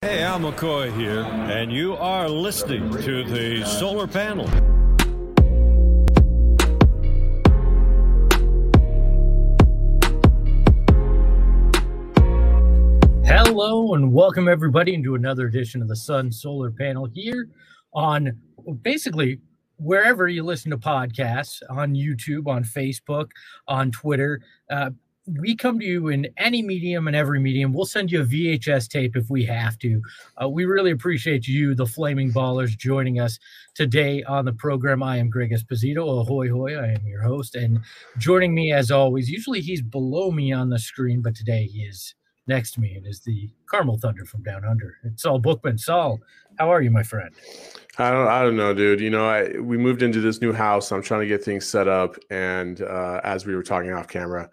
Hey, Al McCoy here, and you are listening to the Solar Panel. Hello and welcome everybody into another edition of the Sun Solar Panel here on basically wherever you listen to podcasts on YouTube, on Facebook, on Twitter. Uh, we come to you in any medium and every medium. We'll send you a VHS tape if we have to. Uh, we really appreciate you, the Flaming Ballers, joining us today on the program. I am Greg Esposito. Ahoy, hoy. I am your host. And joining me as always, usually he's below me on the screen, but today he is next to me. and is the Carmel Thunder from down under. It's Saul Bookman. Saul, how are you, my friend? I don't, I don't know, dude. You know, I, we moved into this new house. I'm trying to get things set up. And uh, as we were talking off camera,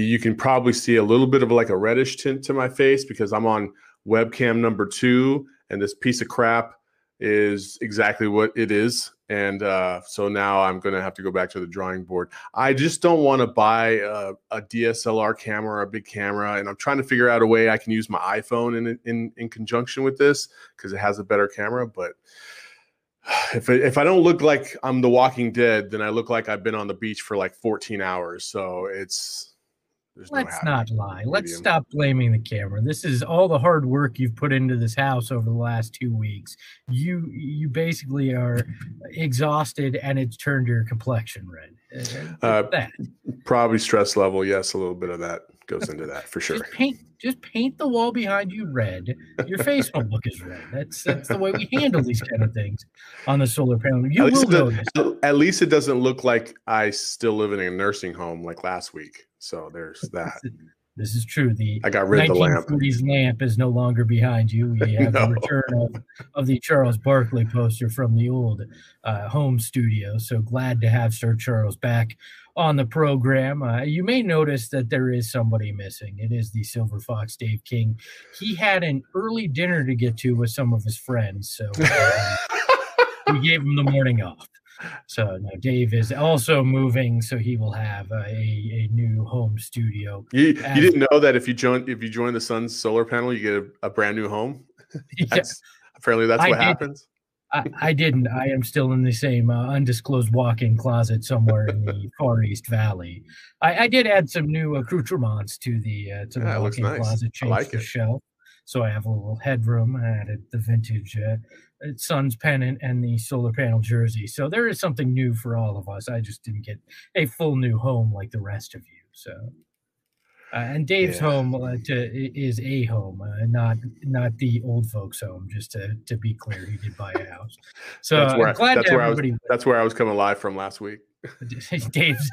you can probably see a little bit of like a reddish tint to my face because I'm on webcam number two, and this piece of crap is exactly what it is. And uh, so now I'm going to have to go back to the drawing board. I just don't want to buy a, a, DSLR camera a big camera, and I'm trying to figure out a way I can use my iPhone in in, in conjunction with this because it has a better camera. But if if I don't look like I'm The Walking Dead, then I look like I've been on the beach for like 14 hours. So it's there's Let's no not lie. Medium. Let's stop blaming the camera. This is all the hard work you've put into this house over the last two weeks. You you basically are exhausted, and it's turned your complexion red. Uh, that. Probably stress level. Yes, a little bit of that goes into that for sure. Just paint, just paint the wall behind you red. Your face won't look as red. That's that's the way we handle these kind of things on the solar panel. You at will notice. At least it doesn't look like I still live in a nursing home like last week. So there's that. This is true. The I got rid of the lamp. lamp is no longer behind you. We have no. the return of, of the Charles Barkley poster from the old uh, home studio. So glad to have Sir Charles back on the program. Uh, you may notice that there is somebody missing. It is the Silver Fox, Dave King. He had an early dinner to get to with some of his friends, so uh, we gave him the morning off. So now Dave is also moving, so he will have a, a new home studio. You, you didn't know that if you join if you join the Sun's solar panel, you get a, a brand new home. that's, yeah. Apparently, that's I what did, happens. I, I, didn't. I am still in the same uh, undisclosed walk-in closet somewhere in the Far East Valley. I, I, did add some new accoutrements to the uh, to the yeah, walk-in nice. closet. change like the it. shelf, so I have a little headroom. I added the vintage uh, Suns pennant and the solar panel jersey. So there is something new for all of us. I just didn't get a full new home like the rest of you. So, uh, and Dave's yeah. home uh, to, is a home, uh, not not the old folks' home. Just to to be clear, he did buy a house. So that's where, I'm glad that's where I was. That's where I was coming live from last week. Dave's Dave's,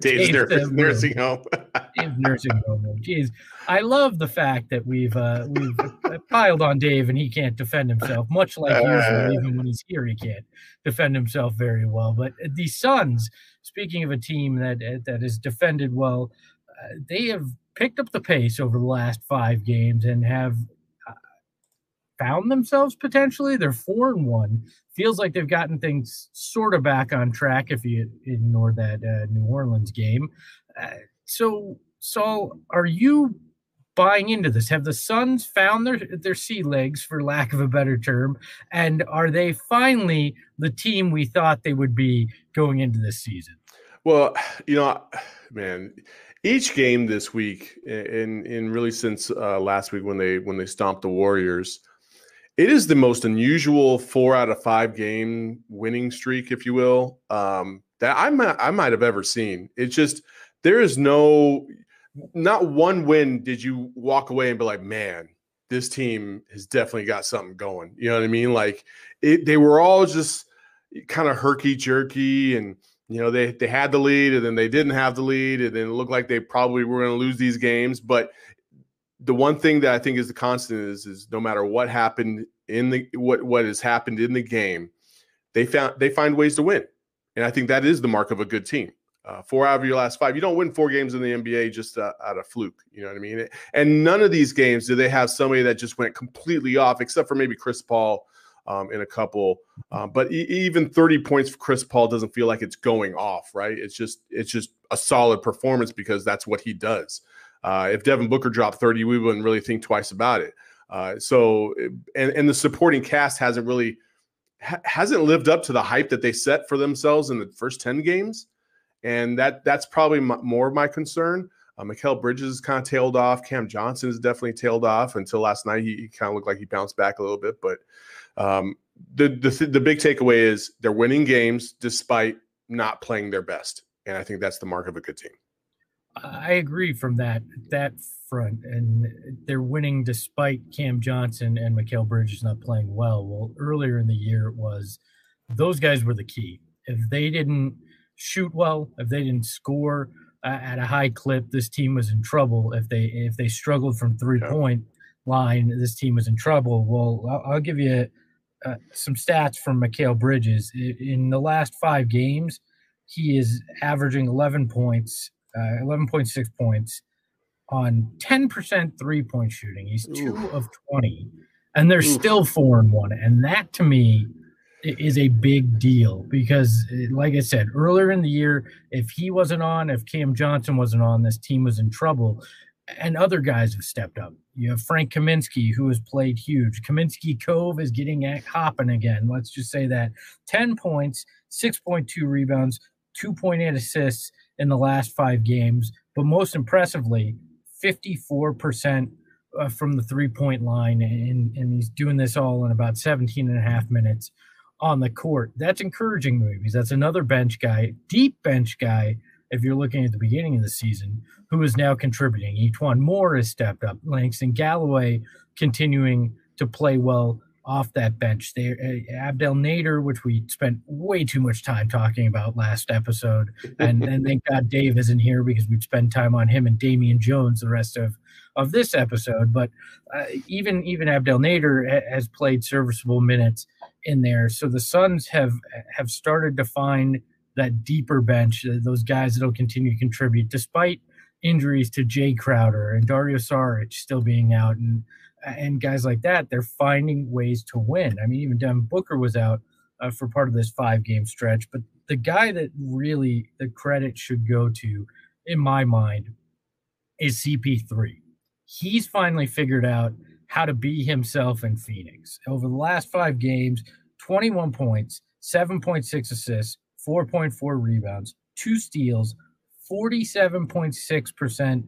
Dave's nur- nursing home. Dave's nursing home. Jeez, I love the fact that we've uh, we've piled on Dave and he can't defend himself, much like uh, usual. Even when he's here, he can't defend himself very well. But the Suns, speaking of a team that that is defended well, uh, they have picked up the pace over the last five games and have found themselves potentially. They're four and one. Feels like they've gotten things sort of back on track if you ignore that uh, New Orleans game. Uh, so, Saul, are you buying into this? Have the Suns found their their sea legs, for lack of a better term, and are they finally the team we thought they would be going into this season? Well, you know, man, each game this week, and in really since uh, last week when they when they stomped the Warriors it is the most unusual four out of five game winning streak, if you will, um, that I might I might have ever seen. It's just there is no not one win did you walk away and be like, man, this team has definitely got something going. You know what I mean? Like it, they were all just kind of herky jerky and you know they they had the lead and then they didn't have the lead and then it looked like they probably were going to lose these games but the one thing that I think is the constant is is no matter what happened in the what what has happened in the game, they found they find ways to win, and I think that is the mark of a good team. Uh, four out of your last five, you don't win four games in the NBA just uh, out of fluke. You know what I mean? And none of these games do they have somebody that just went completely off, except for maybe Chris Paul um, in a couple. Um, but e- even 30 points for Chris Paul doesn't feel like it's going off, right? It's just it's just a solid performance because that's what he does. Uh, if Devin Booker dropped 30, we wouldn't really think twice about it. Uh, so, and, and the supporting cast hasn't really ha- hasn't lived up to the hype that they set for themselves in the first 10 games, and that that's probably m- more of my concern. Uh, Mikal Bridges kind of tailed off. Cam Johnson is definitely tailed off until last night. He, he kind of looked like he bounced back a little bit, but um, the the the big takeaway is they're winning games despite not playing their best, and I think that's the mark of a good team. I agree from that that front, and they're winning despite Cam Johnson and Mikal Bridges not playing well. Well, earlier in the year, it was those guys were the key. If they didn't shoot well, if they didn't score uh, at a high clip, this team was in trouble. If they if they struggled from three yeah. point line, this team was in trouble. Well, I'll, I'll give you uh, some stats from Mikal Bridges. In the last five games, he is averaging 11 points uh, 11.6 points on 10% three point shooting. He's two Oof. of 20, and they're Oof. still four and one. And that to me is a big deal because, like I said earlier in the year, if he wasn't on, if Cam Johnson wasn't on, this team was in trouble. And other guys have stepped up. You have Frank Kaminsky, who has played huge. Kaminsky Cove is getting at hopping again. Let's just say that 10 points, 6.2 rebounds, 2.8 assists in the last five games, but most impressively, 54% uh, from the three point line. And, and he's doing this all in about 17 and a half minutes on the court. That's encouraging movies. That's another bench guy, deep bench guy, if you're looking at the beginning of the season, who is now contributing. E'Twaun Moore has stepped up. Langston Galloway continuing to play well off that bench. They uh, Abdel Nader, which we spent way too much time talking about last episode, and and thank God Dave isn't here because we'd spend time on him and Damian Jones the rest of of this episode. But uh, even even Abdel Nader ha- has played serviceable minutes in there, so the Suns have have started to find that deeper bench, uh, those guys that'll continue to contribute despite injuries to Jae Crowder and Dario Saric still being out and and guys like that, they're finding ways to win. I mean, even Devin Booker was out uh, for part of this five game stretch, but the guy that really the credit should go to, in my mind, is CP3. He's finally figured out how to be himself in Phoenix. Over the last five games, 21 points, 7.6 assists, 4.4 rebounds, two steals, 47.6% uh,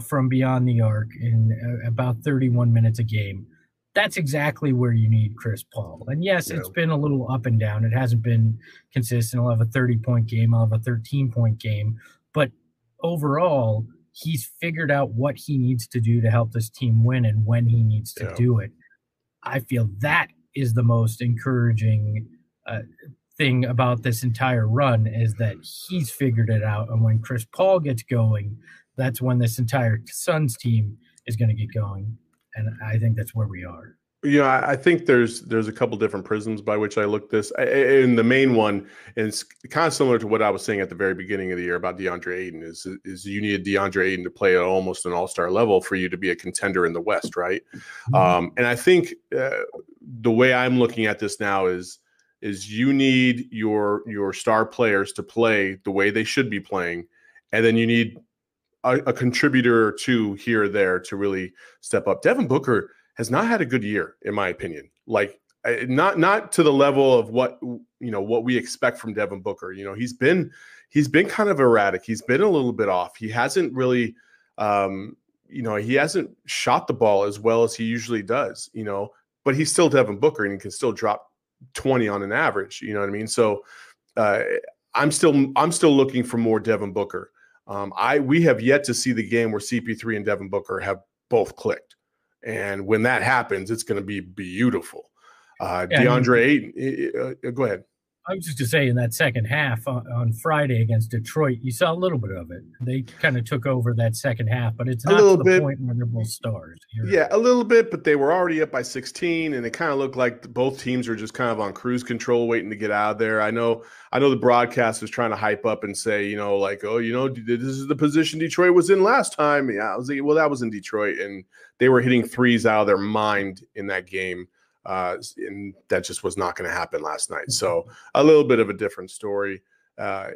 from beyond the arc in uh, about 31 minutes a game. That's exactly where you need Chris Paul. And yes, yeah. it's been a little up and down. It hasn't been consistent. I'll have a 30 point game, I'll have a 13 point game. But overall, he's figured out what he needs to do to help this team win and when he needs to yeah. do it. I feel that is the most encouraging uh, thing about this entire run is that he's figured it out. And when Chris Paul gets going, that's when this entire Suns team is going to get going, and I think that's where we are. Yeah, I think there's there's a couple different prisms by which I look this. And the main one is kind of similar to what I was saying at the very beginning of the year about DeAndre Ayton. Is is you need DeAndre Ayton to play at almost an All Star level for you to be a contender in the West, right? Mm-hmm. Um, and I think uh, the way I'm looking at this now is is you need your your star players to play the way they should be playing, and then you need a, a, contributor or two here or there to really step up. Devin Booker has not had a good year, in my opinion. Like not not to the level of what you know what we expect from Devin Booker. You know, he's been he's been kind of erratic. He's been a little bit off. He hasn't really um, you know, he hasn't shot the ball as well as he usually does, you know, but he's still Devin Booker and he can still drop 20 on an average, you know what I mean? So uh, I'm still I'm still looking for more Devin Booker. Um, I we have yet to see the game where CP3 and Devin Booker have both clicked, and when that happens, it's going to be beautiful. Uh, DeAndre Ayton, uh, go ahead. I was just to say in that second half on, on, Friday against Detroit, you saw a little bit of it. They kind of took over that second half, but it's not a little the bit, point where they're both stars. You're yeah, a little bit, but they were already up by 16, and it kind of looked like both teams were just kind of on cruise control, waiting to get out of there. I know, I know the broadcast was trying to hype up and say, you know, like, oh, you know, this is the position Detroit was in last time. Yeah, I was like, well, that was in Detroit, and they were hitting threes out of their mind in that game uh, and that just was not going to happen last night. So mm-hmm. a little bit of a different story. Uh,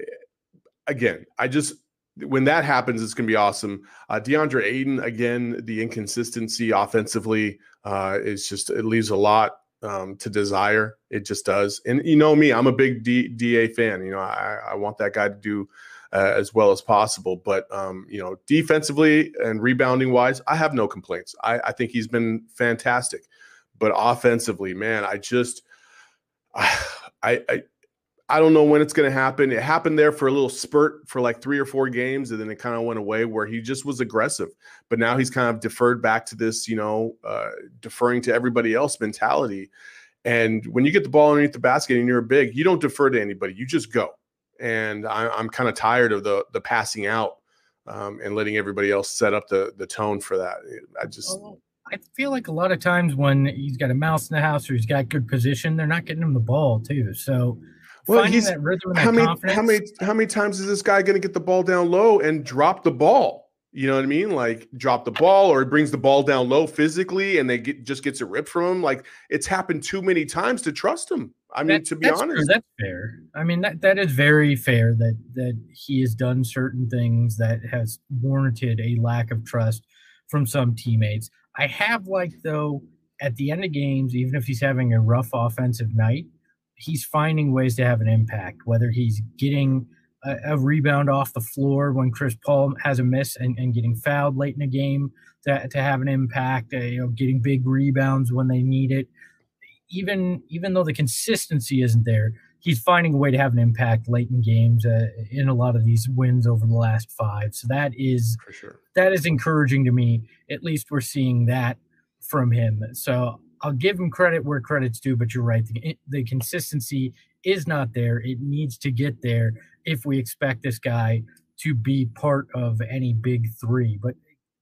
again, I just when that happens, it's going to be awesome. Uh, DeAndre Ayton again, the inconsistency offensively uh, is just it leaves a lot um, to desire. It just does. And you know me, I'm a big D, Da fan. You know, I, I want that guy to do uh, as well as possible. But um, you know, defensively and rebounding wise, I have no complaints. I, I think he's been fantastic. But offensively, man, I just I I I don't know when it's going to happen. It happened there for a little spurt for like three or four games, and then it kind of went away where he just was aggressive. But now he's kind of deferred back to this, you know, uh, deferring to everybody else mentality. And when you get the ball underneath the basket and you're big, you don't defer to anybody. You just go. And I, am kind of tired of the the passing out um, and letting everybody else set up the the tone for that. I just. Oh, I feel like a lot of times when he's got a mouse in the house or he's got good position, they're not getting him the ball too. So well, he's that rhythm and how many how many how many times is this guy going to get the ball down low and drop the ball? You know what I mean? Like drop the ball or he brings the ball down low physically and they get just gets a rip from him. Like it's happened too many times to trust him. I mean, that, to be honest, that's fair. I mean, that, that is very fair that that he has done certain things that has warranted a lack of trust from some teammates. I have liked though at the end of games, even if he's having a rough offensive night, he's finding ways to have an impact. Whether he's getting a, a rebound off the floor when Chris Paul has a miss and, and getting fouled late in the game to, to have an impact, uh, you know, getting big rebounds when they need it. Even even though the consistency isn't there, he's finding a way to have an impact late in games uh, in a lot of these wins over the last five. So that is for sure that is encouraging to me. At least we're seeing that from him. So I'll give him credit where credit's due. But you're right, the, the consistency is not there. It needs to get there if we expect this guy to be part of any big three. But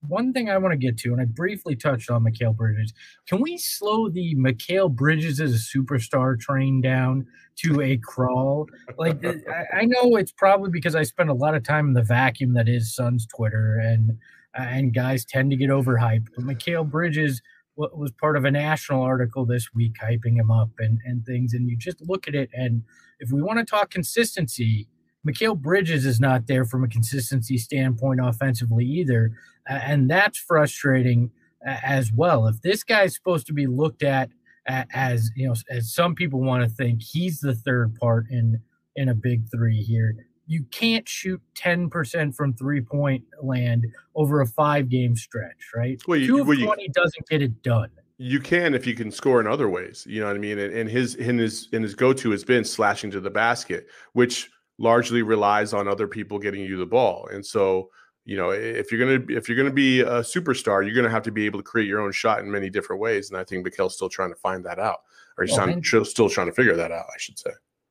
one thing I want to get to, and I briefly touched on Mikal Bridges. Can we slow the Mikal Bridges as a superstar train down to a crawl? Like, I know it's probably because I spend a lot of time in the vacuum that is Suns Twitter, and and guys tend to get overhyped. But Mikal Bridges was part of a national article this week hyping him up and and things, and you just look at it, and if we want to talk consistency Mikal Bridges is not there from a consistency standpoint offensively either. and that's frustrating as well. If this guy's supposed to be looked at as, you know, as some people want to think he's the third part in in a big three here, you can't shoot 10% from three point land over a five game stretch, right? Well, you, Two of well, 20 you, doesn't get it done. You can if you can score in other ways. You know what I mean? And, and his in his in his go to has been slashing to the basket, which largely relies on other people getting you the ball. And so, you know, if you're gonna if you're gonna be a superstar, you're gonna have to be able to create your own shot in many different ways. And I think Mikal's still trying to find that out, or he's well, trying, still trying to figure that out. I should say.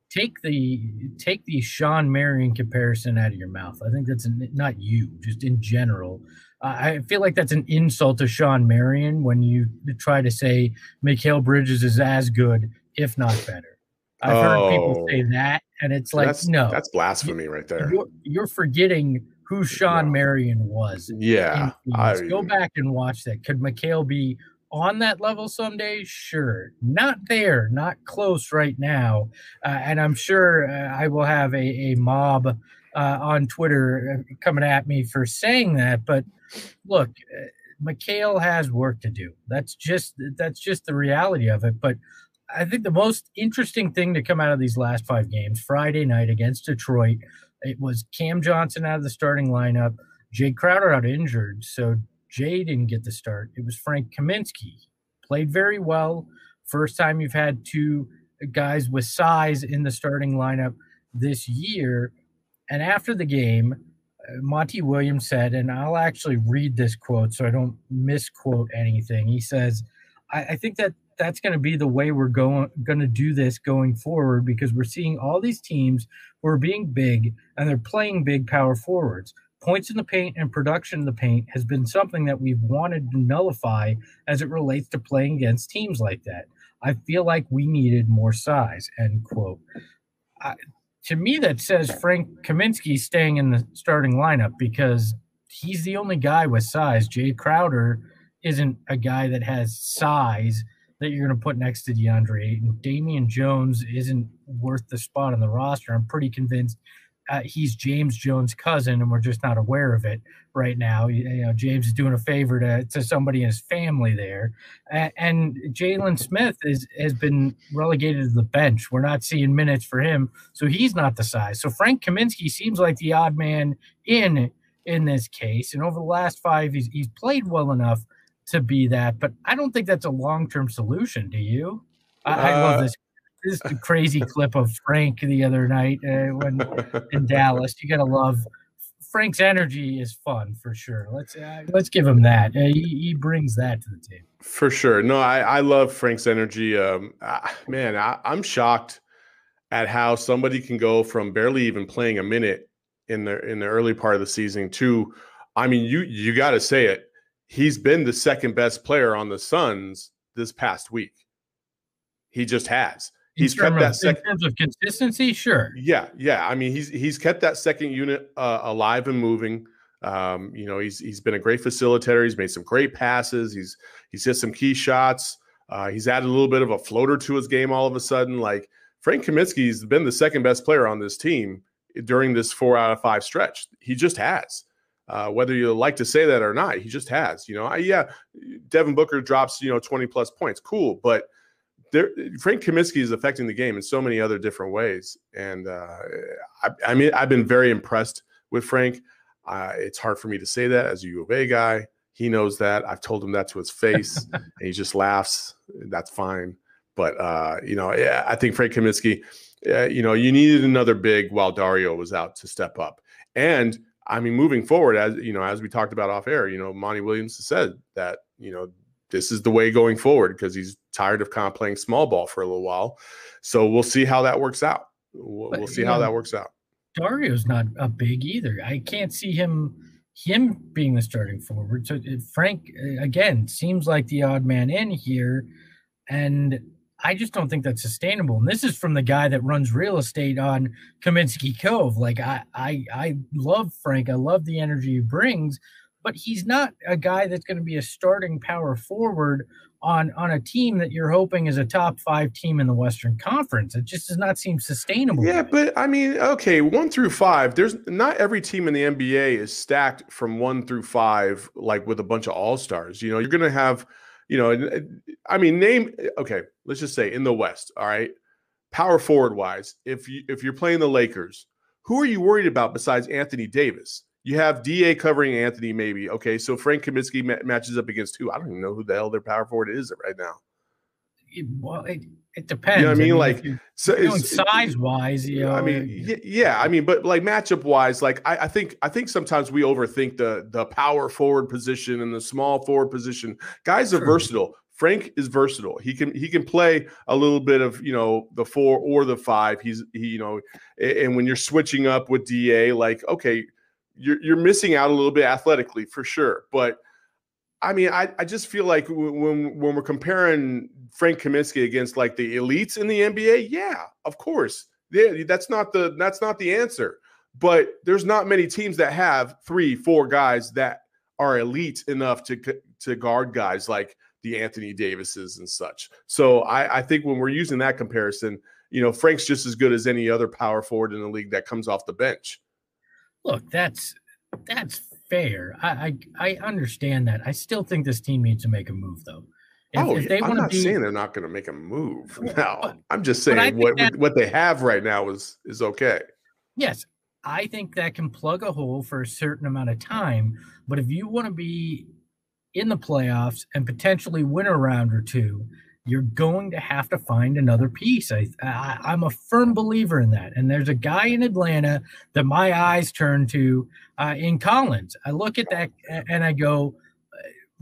Take the take the Shawn Marion comparison out of your mouth. I think that's an, not you, just in general. I feel like that's an insult to Shawn Marion when you try to say Mikal Bridges is as good, if not better. I've oh, heard people say oh. that, and it's like that's, no, that's blasphemy right there. You're, you're forgetting who Shawn Marion was. Yeah, I, go back and watch that. Could Mikal be on that level someday? Sure, not there, not close right now. Uh, and I'm sure uh, I will have a, a mob uh, on Twitter uh, coming at me for saying that. But look, uh, Mikal has work to do. That's just that's just the reality of it. But I think the most interesting thing to come out of these last five games, Friday night against Detroit, it was Cam Johnson out of the starting lineup, Jae Crowder out injured, so Jae didn't get the start. It was Frank Kaminsky, played very well. First time you've had two guys with size in the starting lineup this year. And after the game, uh, Monty Williams said, and I'll actually read this quote so I don't misquote anything. He says, I, I think that that's going to be the way we're going going to do this going forward because we're seeing all these teams who are being big and they're playing big power forwards. Points in the paint and production in the paint has been something that we've wanted to nullify as it relates to playing against teams like that. I feel like we needed more size. End quote. I, to me, that says Frank Kaminsky staying in the starting lineup because he's the only guy with size. Jae Crowder isn't a guy that has size that you're going to put next to DeAndre Ayton. Damian Jones isn't worth the spot on the roster. I'm pretty convinced uh, he's James Jones' cousin, and we're just not aware of it right now. You, you know, James is doing a favor to, to somebody in his family there, and, and Jalen Smith is has been relegated to the bench. We're not seeing minutes for him, so he's not the size. So Frank Kaminsky seems like the odd man in in this case, and over the last five, he's he's played well enough to be that, but I don't think that's a long term solution. Do you? I, I love uh, this this crazy clip of Frank the other night uh, when in Dallas. You gotta love Frank's energy is fun for sure. Let's uh, let's give him that. Uh, he, he, brings that to the table for sure. No, I, I love Frank's energy. Um, man, I, I'm shocked at how somebody can go from barely even playing a minute in the in the early part of the season to, I mean, you you got to say it. He's been the second best player on the Suns this past week. He just has he's kept that second in terms of consistency. Sure. Yeah, yeah. I mean, he's he's kept that second unit uh, alive and moving. Um, you know, he's he's been a great facilitator. He's made some great passes. He's he's hit some key shots. Uh, he's added a little bit of a floater to his game all of a sudden. Like Frank Kaminsky's been the second best player on this team during this four out of five stretch. He just has. Uh, whether you like to say that or not, he just has. You know, I, yeah, Devin Booker drops you know twenty plus points, cool, but there, Frank Kaminsky is affecting the game in so many other different ways. And uh, I, I, mean, I've been very impressed with Frank. Uh, it's hard for me to say that as a U of A guy. He knows that. I've told him that to his face, and he just laughs. That's fine. But uh, you know, yeah, I think Frank Kaminsky. Uh, you know, you needed another big while Dario was out to step up. And I mean, moving forward, as you know, as we talked about off air, you know, Monty Williams said that you know this is the way going forward because he's tired of kind of playing small ball for a little while. So we'll see how that works out. We'll, but, we'll see how know, that works out. Dario's not a big either. I can't see him him being the starting forward. So uh, Frank uh, again seems like the odd man in here, and I just don't think that's sustainable. And this is from the guy that runs real estate on Kaminsky Cove. Like I I I love Frank. I love the energy he brings, but he's not a guy that's going to be a starting power forward on on a team that you're hoping is a top five team in the Western Conference. It just does not seem sustainable. Yeah, but I mean, okay, one through five. There's not every team in the NBA is stacked from one through five, like with a bunch of all stars. You know, you're going to have, you know, uh, I mean, name. Okay, let's just say in the West. All right, power forward wise, if you if you're playing the Lakers, who are you worried about besides Anthony Davis? You have Da covering Anthony, maybe. Okay, so Frank Kaminsky ma- matches up against who? I don't even know who the hell their power forward is right now. Well, it depends. You know what I mean? I mean like so size wise, you know. I mean, yeah, I mean, but like matchup wise, like I, I, think I think sometimes we overthink the the power forward position and the small forward position. Guys are sure. versatile. Frank is versatile. He can he can play a little bit of you know the four or the five. He's he you know, and when you're switching up with Da, like okay you're you're missing out a little bit athletically for sure. But I mean, I, I just feel like when when we're comparing Frank Kaminsky against like the elites in the NBA, yeah, of course, yeah, that's not the that's not the answer. But there's not many teams that have three, four guys that are elite enough to to guard guys like the Anthony Davises and such. So I, I think when we're using that comparison, you know, Frank's just as good as any other power forward in the league that comes off the bench. Look, that's that's fair. I, I, I understand that. I still think this team needs to make a move, though. If, oh, if they I'm not be, saying they're not going to make a move. No, I'm just saying what that, what they have right now is is okay. Yes, I think that can plug a hole for a certain amount of time. But if you want to be in the playoffs and potentially win a round or two, you're going to have to find another piece. I, I am a firm believer in that. And there's a guy in Atlanta that my eyes turn to uh, in Collins. I look at that and I go,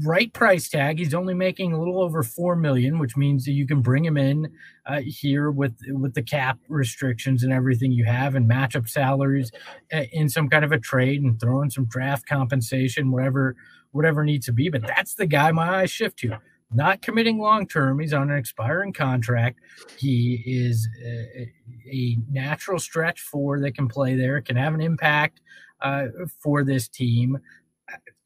right price tag. He's only making a little over four million, which means that you can bring him in uh, here with with the cap restrictions and everything you have, and match up salaries uh, in some kind of a trade and throw in some draft compensation, whatever whatever needs to be. But that's the guy my eyes shift to. Not committing long term. He's on an expiring contract. He is a, a natural stretch four that can play there, can have an impact uh, for this team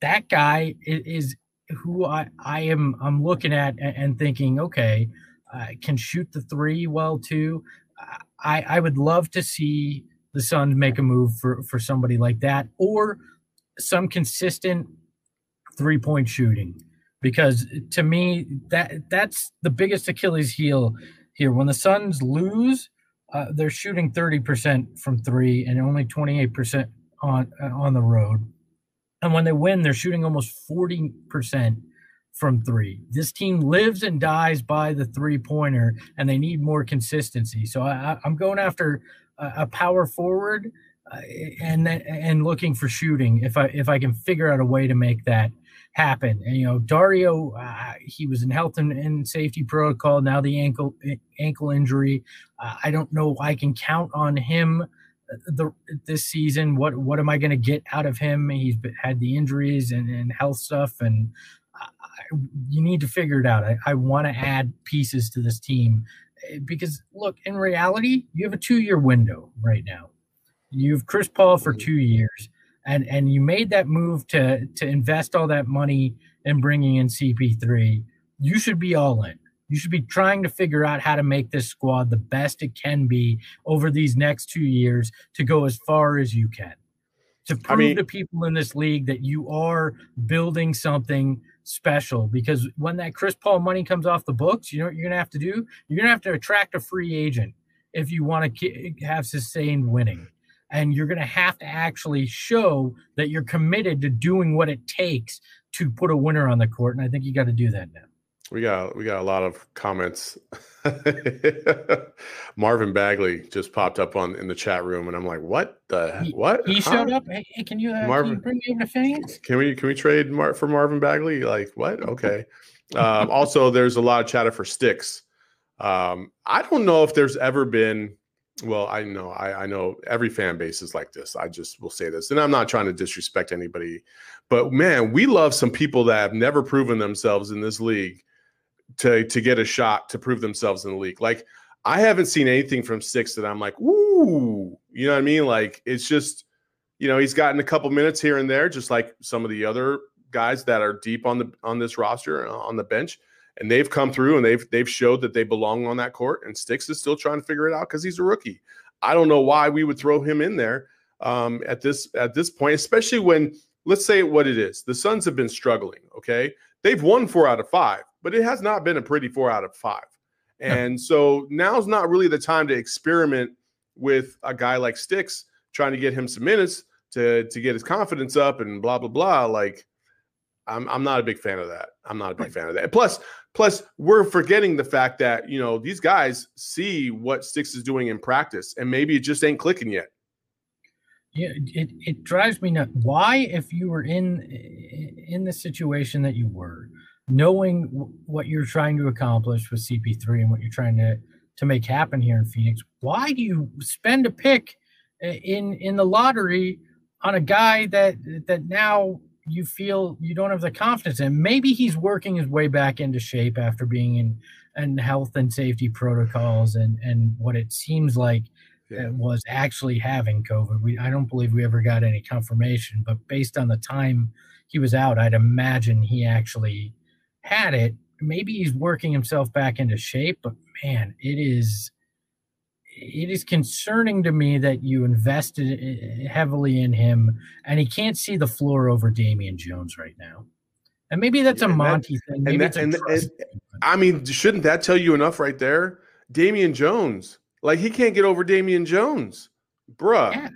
that guy is, who I, I am I'm looking at and thinking, okay, uh, can shoot the three well too. I I would love to see the Suns make a move for for somebody like that or some consistent three point shooting because to me that that's the biggest Achilles heel here. When the Suns lose, uh, they're shooting 30% from three and only 28% on on the road. And when they win, they're shooting almost 40% from three. This team lives and dies by the three pointer, and they need more consistency. So I, am going after a, a power forward uh, and and looking for shooting if I if I can figure out a way to make that happen. And you know, Dario, uh, he was in health and, and, safety protocol. Now the ankle ankle injury. Uh, I don't know. I can count on him the this season. What what am I going to get out of him? He's had the injuries and, and health stuff, and I, you need to figure it out. I, I want to add pieces to this team eh, because look, in reality, you have a two year window right now. You have Chris Paul for two years, and and you made that move to to invest all that money in bringing in CP3. You should be all in. You should be trying to figure out how to make this squad the best it can be over these next two years to go as far as you can. To prove I mean, to people in this league that you are building something special. Because when that Chris Paul money comes off the books, you know what you're going to have to do? You're going to have to attract a free agent if you want to have sustained winning. And you're going to have to actually show that you're committed to doing what it takes to put a winner on the court. And I think you got to do that now. We got we got a lot of comments. Marvin Bagley just popped up on in the chat room, and I'm like, "What the he, what?" He huh? showed up. Hey, can you, uh, Marvin, can you bring me over to fans? Can we can we trade Mar- for Marvin Bagley? Like what? Okay. um, also, there's a lot of chatter for Stix. Um, I don't know if there's ever been. Well, I know I, I know every fan base is like this. I just will say this, and I'm not trying to disrespect anybody, but man, we love some people that have never proven themselves in this league to to get a shot to prove themselves in the league. Like I haven't seen anything from six that I'm like, ooh, you know what I mean? Like it's just, you know, he's gotten a couple minutes here and there, just like some of the other guys that are deep on the on this roster uh, on the bench, and they've come through and they've they've showed that they belong on that court. And Stix is still trying to figure it out because he's a rookie. I don't know why we would throw him in there um, at this at this point, especially when let's say what it is. The Suns have been struggling. Okay, they've won four out of five but it has not been a pretty four out of five. And so now's not really the time to experiment with a guy like Stix, trying to get him some minutes to to get his confidence up and blah blah blah. Like, I'm I'm not a big fan of that. I'm not a big fan of that. Plus, plus we're forgetting the fact that you know these guys see what Stix is doing in practice, and maybe it just ain't clicking yet. Yeah, it, it drives me nuts. Why, if you were in in the situation that you were, knowing what you're trying to accomplish with CP3 and what you're trying to to make happen here in Phoenix, why do you spend a pick in in the lottery on a guy that that now you feel you don't have the confidence in? Maybe he's working his way back into shape after being in in health and safety protocols and and what it seems like yeah. was actually having COVID. We I don't believe we ever got any confirmation, but based on the time he was out, I'd imagine he actually had it. Maybe he's working himself back into shape, but man, it is it is concerning to me that you invested eh, eh, heavily in him and he can't see the floor over Damian Jones right now. And maybe that's yeah, a Monty that, thing. Maybe that, and, and, I mean, shouldn't that tell you enough right there? Damian Jones. Like he can't get over Damian Jones. Bruh. Yeah.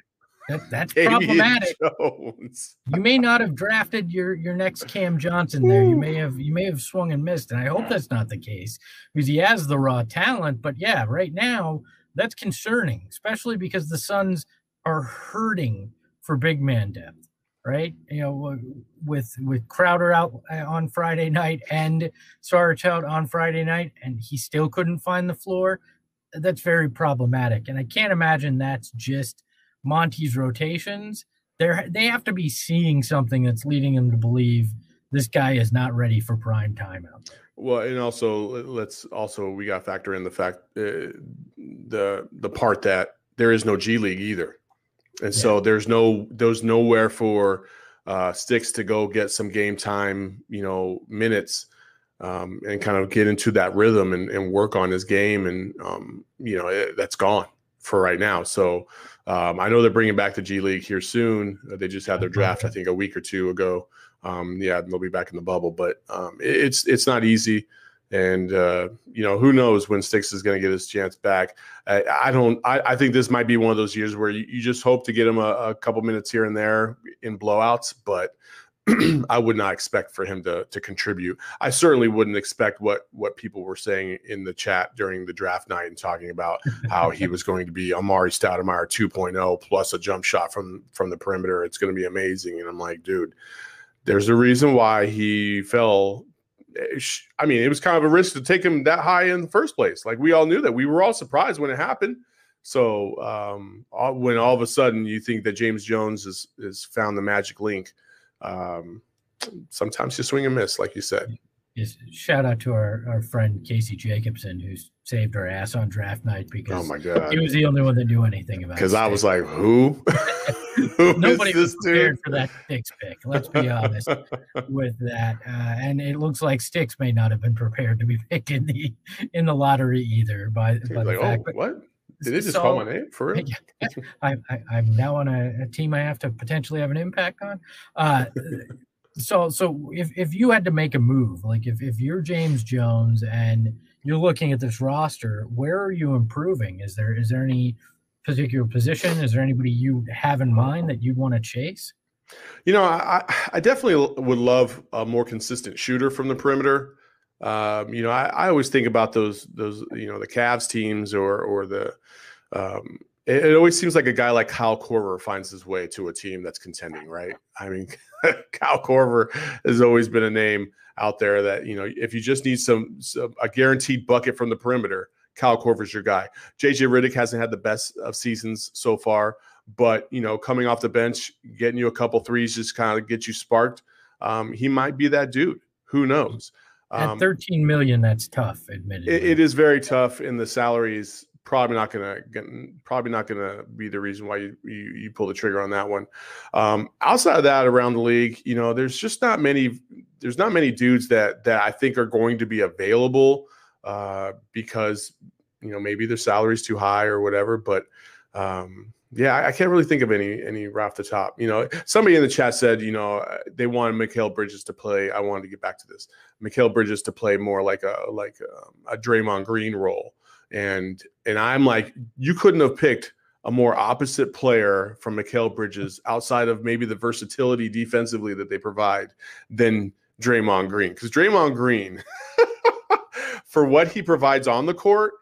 That, that's problematic. Jones. you may not have drafted your your next Cam Johnson there. You may have you may have swung and missed, and I hope that's not the case because he has the raw talent. But yeah, right now that's concerning, especially because the Suns are hurting for big man depth. right? You know, with with Crowder out uh, on Friday night and Sarge out on Friday night, and he still couldn't find the floor. That's very problematic, and I can't imagine that's just Monty's rotations. They they have to be seeing something that's leading them to believe this guy is not ready for prime time out there. Well, and also let's also we got to factor in the fact uh, the the part that there is no G League either, and yeah. so there's no there's nowhere for uh, Stix to go get some game time, you know, minutes, um, and kind of get into that rhythm and, and work on his game, and um, you know it, that's gone for right now. So um, I know they're bringing back the G League here soon. They just had their draft, I think, a week or two ago um, yeah, they'll be back in the bubble. But um, it's it's not easy, and uh, you know who knows when Stix is going to get his chance back. I, I don't. I, I, think this might be one of those years where you, you just hope to get him a, a, couple minutes here and there in blowouts, but. I would not expect for him to to contribute. I certainly wouldn't expect what what people were saying in the chat during the draft night and talking about how he was going to be Amar'e Stoudemire 2.0 plus a jump shot from from the perimeter. It's going to be amazing. And I'm like, dude, there's a reason why he fell. I mean, it was kind of a risk to take him that high in the first place. Like we all knew that. We were all surprised when it happened. So um, all, when all of a sudden you think that James Jones has has found the magic link, um, sometimes you swing and miss, like you said is shout out to our, our friend Casey Jacobsen who saved our ass on draft night because oh my god he was the only one that knew anything about it. because I was like who, who nobody was prepared dude? for that Stix pick let's be honest with that uh, and it looks like Stix may not have been prepared to be picked in the in the lottery either by, by like, fact, oh, what did they just so, call my name for real? I, am now on a, a, team I have to potentially have an impact on. Uh, so so if, if you had to make a move like if, if you're james jones and you're looking at this roster where are you improving? Is there is there any particular position? Is there anybody you have in mind that you'd want to chase? You know i i definitely would love a more consistent shooter from the perimeter. Um, you know I, I always think about those those you know the Cavs teams or or the um, it, it, always seems like a guy like Kyle Korver finds his way to a team that's contending, right? I mean, Kyle Korver has always been a name out there that you know if you just need some, some a guaranteed bucket from the perimeter, Kyle Korver's your guy. JJ Redick hasn't had the best of seasons so far, but you know coming off the bench, getting you a couple threes just kind of get you sparked. Um, he might be that dude. Who knows? Um, At 13 million, that's tough. Admittedly, it, it is very tough, and the salaries probably not gonna get, probably not gonna be the reason why you, you, you pull the trigger on that one. Um, outside of that, around the league, you know, there's just not many. There's not many dudes that that I think are going to be available uh, because you know maybe their salary's too high or whatever. But um, yeah, I, I, can't really think of any any right off the top. You know, somebody in the chat said, you know, they wanted Mikal Bridges to play. I wanted to get back to this. Mikal Bridges to play more like a like a, um, a Draymond Green role and and I'm like, you couldn't have picked a more opposite player from Mikal Bridges outside of maybe the versatility defensively that they provide than Draymond Green. Because Draymond Green, for what he provides on the court,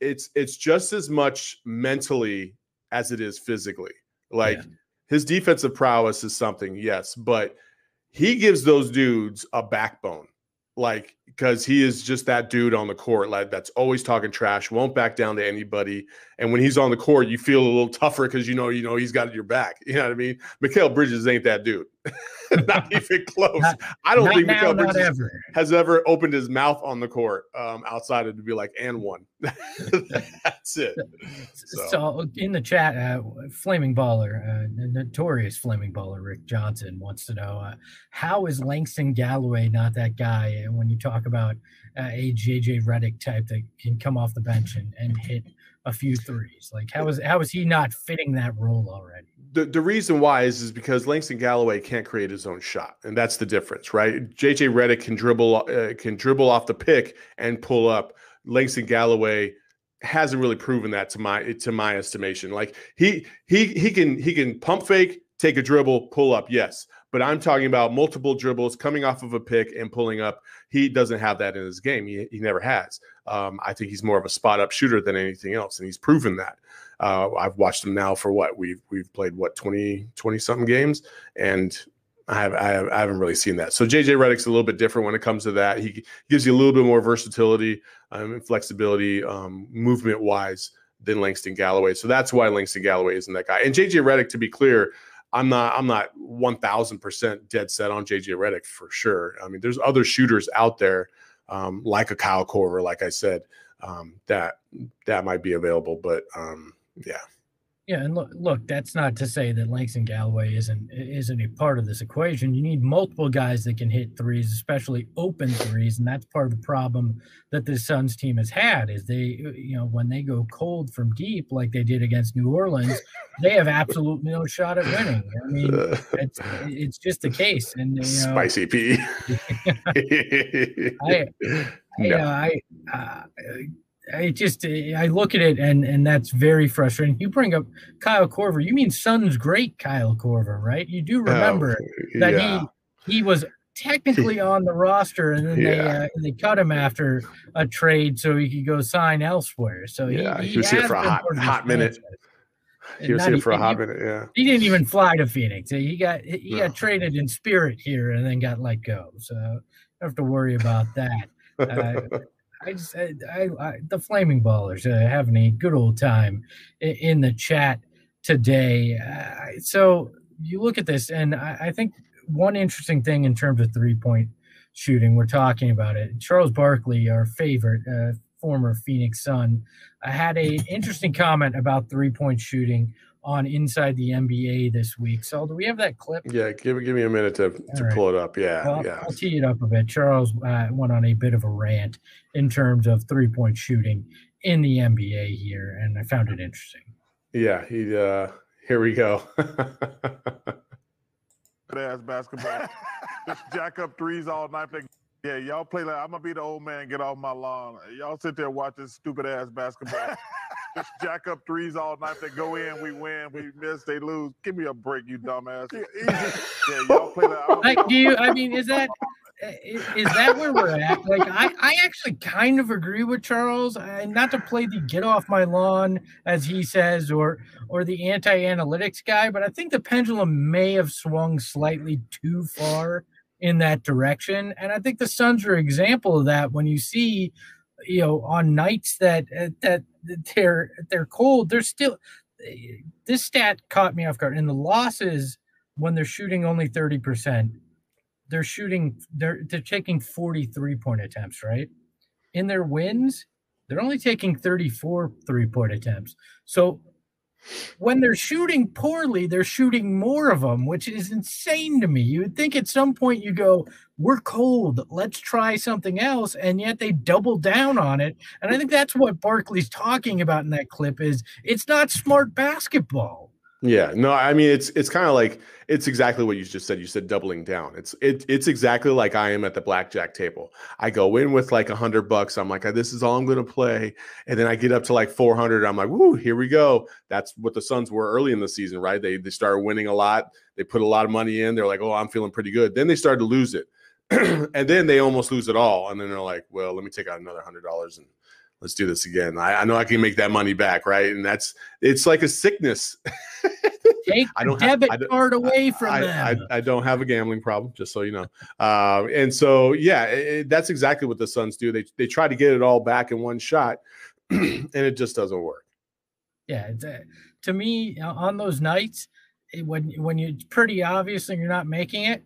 it's it's just as much mentally as it is physically. Like yeah. his defensive prowess is something, yes, but he gives those dudes a backbone like because he is just that dude on the court like that's always talking trash won't back down to anybody and when he's on the court you feel a little tougher because you know you know he's got your back you know what i mean Mikal bridges ain't that dude not even close not, i don't think now, bridges ever. has ever opened his mouth on the court um, outside of to be like and one that's it so. so. in the chat uh, flaming baller uh, notorious flaming baller rick johnson wants to know uh, how is langston galloway not that guy and when you talk about uh, a JJ Redick type that can come off the bench and, and hit a few threes. Like how is how is he not fitting that role already? The the reason why is is because Langston Galloway can't create his own shot, and that's the difference, right? JJ Redick can dribble uh, can dribble off the pick and pull up. Langston Galloway hasn't really proven that to my to my estimation. Like he he he can he can pump fake, take a dribble, pull up, yes, but I'm talking about multiple dribbles coming off of a pick and pulling up. He doesn't have that in his game. He, he never has. Um, I think he's more of a spot up shooter than anything else, and he's proven that. Uh, I've watched him now for what we've we've played what 20 20 something games, and I have, I have I haven't really seen that. So JJ Redick's a little bit different when it comes to that. He gives you a little bit more versatility um, and flexibility, um, movement wise, than Langston Galloway. So that's why Langston Galloway isn't that guy. And JJ Redick, to be clear, I'm not I'm not one thousand percent dead set on JJ Redick for sure. I mean, there's other shooters out there um, like a Kyle Korver, like I said, um, that that might be available. But um, yeah. Yeah, and look, look, that's not to say that Langston Galloway isn't isn't a part of this equation. You need multiple guys that can hit threes, especially open threes, and that's part of the problem that the Suns team has had. Is they, you know, when they go cold from deep, like they did against New Orleans, they have absolutely no shot at winning. I mean, it's it's just the case. And you know, spicy P. I, I, no. I, uh, I just I look at it and and that's very frustrating. You bring up Kyle Korver. You mean Suns great Kyle Korver, right? You do remember oh, that yeah. he he was technically on the roster, and then yeah. they uh, they cut him after a trade so he could go sign elsewhere. So yeah, he, he, he was here for a hot, hot minute. He was here for a hot minute. Yeah, he didn't even fly to Phoenix. He got he no. got traded in spirit here and then got let go. So don't have to worry about that. Uh, I just, I, I, I the Flaming Ballers uh, having a good old time in, in the chat today. Uh, so you look at this, and I, I, think one interesting thing in terms of three point shooting, we're talking about it. Charles Barkley, our favorite, uh, former Phoenix Sun, had a interesting comment about three point shooting on Inside the NBA this week. So do we have that clip? Yeah, give give me a minute to, to right. pull it up. Yeah, well, yeah. I'll tee it up a bit. Charles uh, went on a bit of a rant in terms of three point shooting in the NBA here, and I found it interesting. Yeah, he. Uh, here we go. ass basketball. Just jack up threes all night. Yeah, y'all play like I'm gonna be the old man. Get off my lawn. Y'all sit there watching stupid ass basketball. Just jack up threes all night. They go in, we win. We miss, they lose. Give me a break, you dumbass. yeah, y'all play like. like do you? I mean, is that is, is that where we're at? Like, I, I actually kind of agree with Charles. I, not to play the get off my lawn, as he says, or or the anti analytics guy, but I think the pendulum may have swung slightly too far in that direction. And I think the Suns are an example of that. When you see, you know, on nights that uh, that they're they're cold, they're still. This stat caught me off guard. In the losses, when they're shooting only thirty percent, they're shooting. They're they're taking forty three point attempts. Right. In their wins, they're only taking 34 three point attempts. So when they're shooting poorly, they're shooting more of them, which is insane to me. You would think at some point you go, We're cold, let's try something else. And yet they double down on it. And I think that's what Barkley's talking about in that clip is it's not smart basketball. Yeah, no, I mean it's it's kind of like it's exactly what you just said. You said doubling down. It's it, it's exactly like I am at the blackjack table. I go in with like a hundred bucks. I'm like, this is all I'm gonna play, and then I get up to like four hundred. I'm like, woo, here we go. That's what the Suns were early in the season, right? They they started winning a lot. They put a lot of money in. They're like, oh, I'm feeling pretty good. Then they started to lose it, and then they almost lose it all. And then they're like, well, let me take out another hundred dollars and let's do this again. I, I, know I can make that money back, right? And that's it's like a sickness. Take I don't debit have, card away from I, them. I, I, don't have a gambling problem, just so you know. Uh, and so, yeah, it, that's exactly what the Suns do. They they try to get it all back in one shot, and it just doesn't work. Yeah, uh, to me, on those nights when when it's pretty obvious and you're not making it,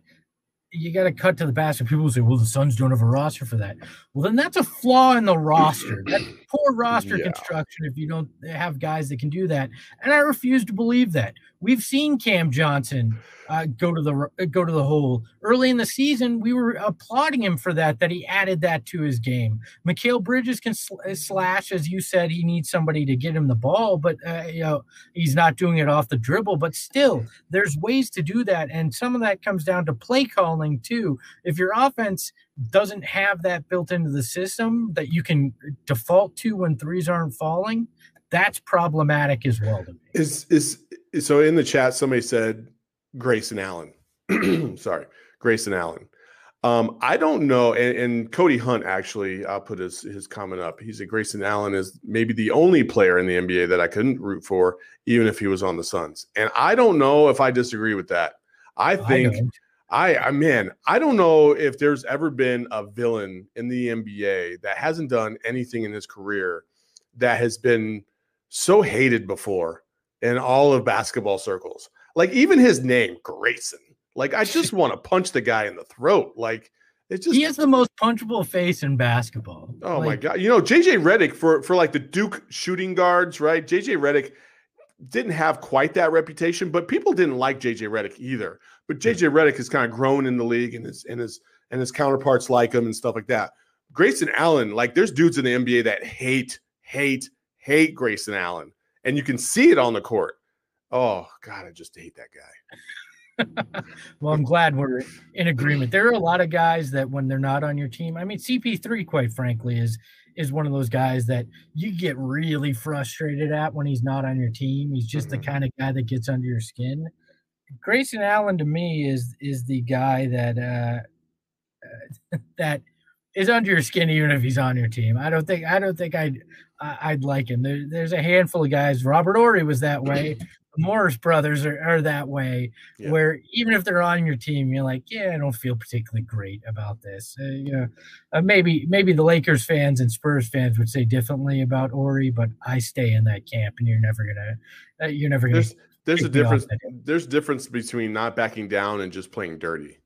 you got to cut to the basket. People say, "Well, the Suns don't have a roster for that." Well, then that's a flaw in the roster. That's poor roster yeah. construction if you don't have guys that can do that. And I refuse to believe that. We've seen Cam Johnson uh, go to the uh, go to the hole early in the season. We were applauding him for that. That he added that to his game. Mikal Bridges can sl- uh, slash, as you said. He needs somebody to get him the ball, but uh, you know he's not doing it off the dribble. But still, there's ways to do that, and some of that comes down to play calling too. If your offense doesn't have that built into the system that you can default to when threes aren't falling, that's problematic as well to me. Is is so in the chat somebody said Grayson Allen. Sorry, Grayson Allen. Um, I don't know. And, and, Cody Hunt actually, I'll put his his comment up. He's a Grayson Allen is maybe the only player in the NBA that I couldn't root for, even if he was on the Suns. And I don't know if I disagree with that. I think I, I man, I don't know if there's ever been a villain in the NBA that hasn't done anything in his career that has been so hated before in all of basketball circles. Like even his name, Grayson. Like I just want to punch the guy in the throat. Like it's just he has the most punchable face in basketball. Oh like, my god! You know JJ Redick for for like the Duke shooting guards, right? JJ Redick didn't have quite that reputation, but people didn't like JJ Redick either. But JJ Redick has kind of grown in the league, and his and his and his counterparts like him and stuff like that. Grayson Allen, like there's dudes in the NBA that hate, hate, hate Grayson Allen, and you can see it on the court. Oh God, I just hate that guy. well, I'm glad we're in agreement. There are a lot of guys that when they're not on your team, I mean, CP3, quite frankly, is is one of those guys that you get really frustrated at when he's not on your team. He's just mm-hmm. the kind of guy that gets under your skin. Grayson Allen to me is is the guy that uh, that is under your skin even if he's on your team. I don't think I don't think I'd I'd like him. There, there's a handful of guys. Robert Horry was that way. the Morris brothers are, are that way, yeah. where even if they're on your team, you're like, yeah, I don't feel particularly great about this. Uh, you know, uh, maybe maybe the Lakers fans and Spurs fans would say differently about Horry, but I stay in that camp, and you're never gonna, uh, you're never gonna. There's, there's a difference. There's difference between not backing down and just playing dirty.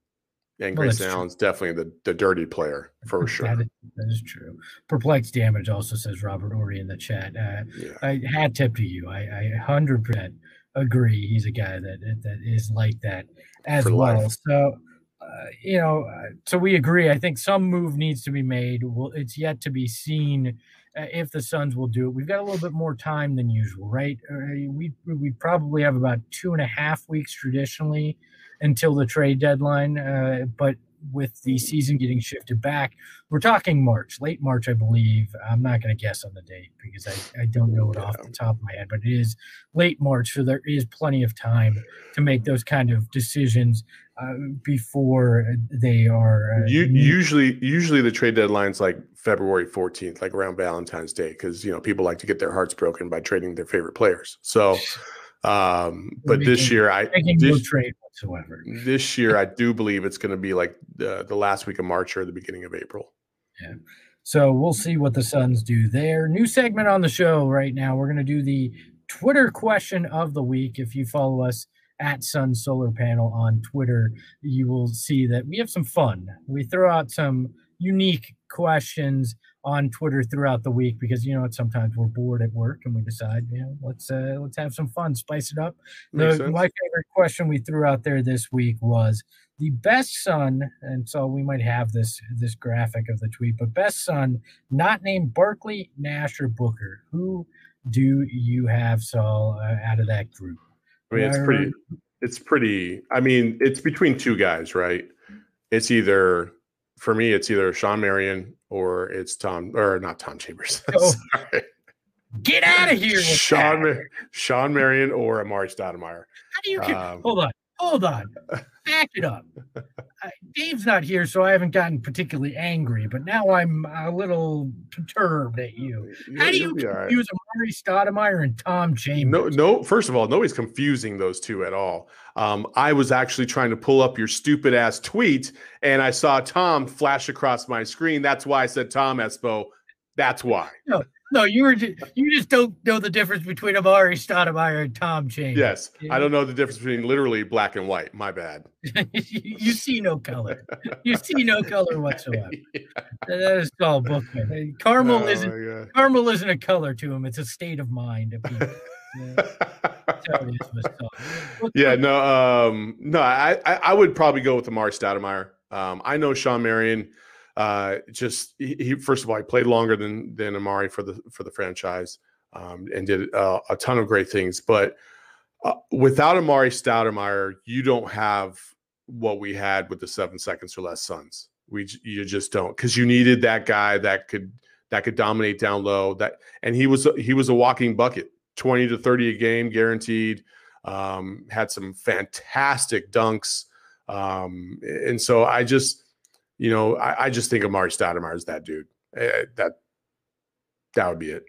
And well, Grayson Allen's definitely the, the dirty player for sure. that, is, that is true. Perplexed damage also says Robert Horry in the chat. Uh, yeah. I hat tip to you. I, I hundred percent agree he's a guy that that is like that as For well. Life. So, uh, you know, uh, so we agree. I think some move needs to be made. Well, it's yet to be seen uh, if the Suns will do it. We've got a little bit more time than usual, right? Uh, we we probably have about two and a half weeks traditionally until the trade deadline, uh, but with the season getting shifted back. We're talking March, late March, I believe. I'm not going to guess on the date because I, I don't know it off the top of my head, but it is late March. So there is plenty of time to make those kind of decisions uh, before they are. Uh, you, usually, usually the trade deadline's like February 14th, like around Valentine's Day, because, you know, people like to get their hearts broken by trading their favorite players. So, um, but making, this year, I this, no trade whatsoever. This year, I do believe it's going to be like the, the last week of March or the beginning of April. Yeah. So we'll see what the Suns do there. New segment on the show right now. We're going to do the Twitter question of the week. If you follow us at Sun Solar Panel on Twitter, you will see that we have some fun. We throw out some unique questions on Twitter throughout the week because you know sometimes we're bored at work and we decide you know let's uh, let's have some fun, spice it up. The, my favorite question we threw out there this week was the best Sun, and so we might have this this graphic of the tweet, but best Sun not named Barkley, Nash, or Booker. Who do you have, Saul, uh, out of that group? I mean, it's pretty. It's pretty. I mean, it's between two guys, right? It's either for me, it's either Shawn Marion or it's Tom or not Tom Chambers. Oh. Get out of here, Shawn Shawn Marion or Amar'e Stoudemire. How do you um, hold on? Hold on. Back it up. Dave's not here, so I haven't gotten particularly angry, but now I'm a little perturbed at you. How do you confuse right. Amar'e Stoudemire and Tom Chambers? No, no. First of all, nobody's confusing those two at all. Um, I was actually trying to pull up your stupid ass tweet, and I saw Tom flash across my screen. That's why I said Tom Espo. That's why. No, no, you were just, you just don't know the difference between Amar'e Stoudemire and Tom Chambers. Yes, I don't know the difference between literally black and white. My bad. you see no color. You see no color whatsoever. yeah. That is called Bookman. Caramel oh, isn't caramel isn't a color to him. It's a state of mind. yeah. yeah, no, um, no, I, I, I would probably go with Amar'e Stoudemire. Um, I know Shawn Marion uh, just he, he, first of all he played longer than than Amar'e for the for the franchise um, and did uh, a ton of great things. But uh, without Amar'e Stoudemire, you don't have what we had with the seven seconds or less Suns. We you just don't because you needed that guy that could that could dominate down low. That and he was he was a walking bucket, twenty to thirty a game guaranteed. Um, had some fantastic dunks, um, and so I just you know, I, I just think Amar'e Stoudemire is that dude. Uh, that that would be it.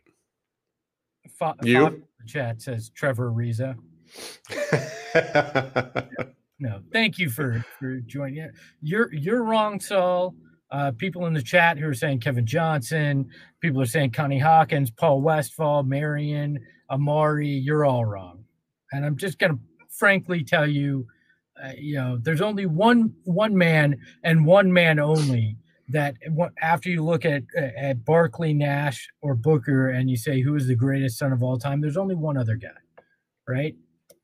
Fa- You? Chat says Trevor Ariza. No, thank you for for joining. You're you're wrong, Saul. Uh, people in the chat who are saying Kevin Johnson, people are saying Connie Hawkins, Paul Westphal, Marion, Amar'e. You're all wrong, and I'm just gonna frankly tell you, uh, you know, there's only one one man and one man only that after you look at at Barkley, Nash, or Booker, and you say who is the greatest Sun of all time, there's only one other guy, right?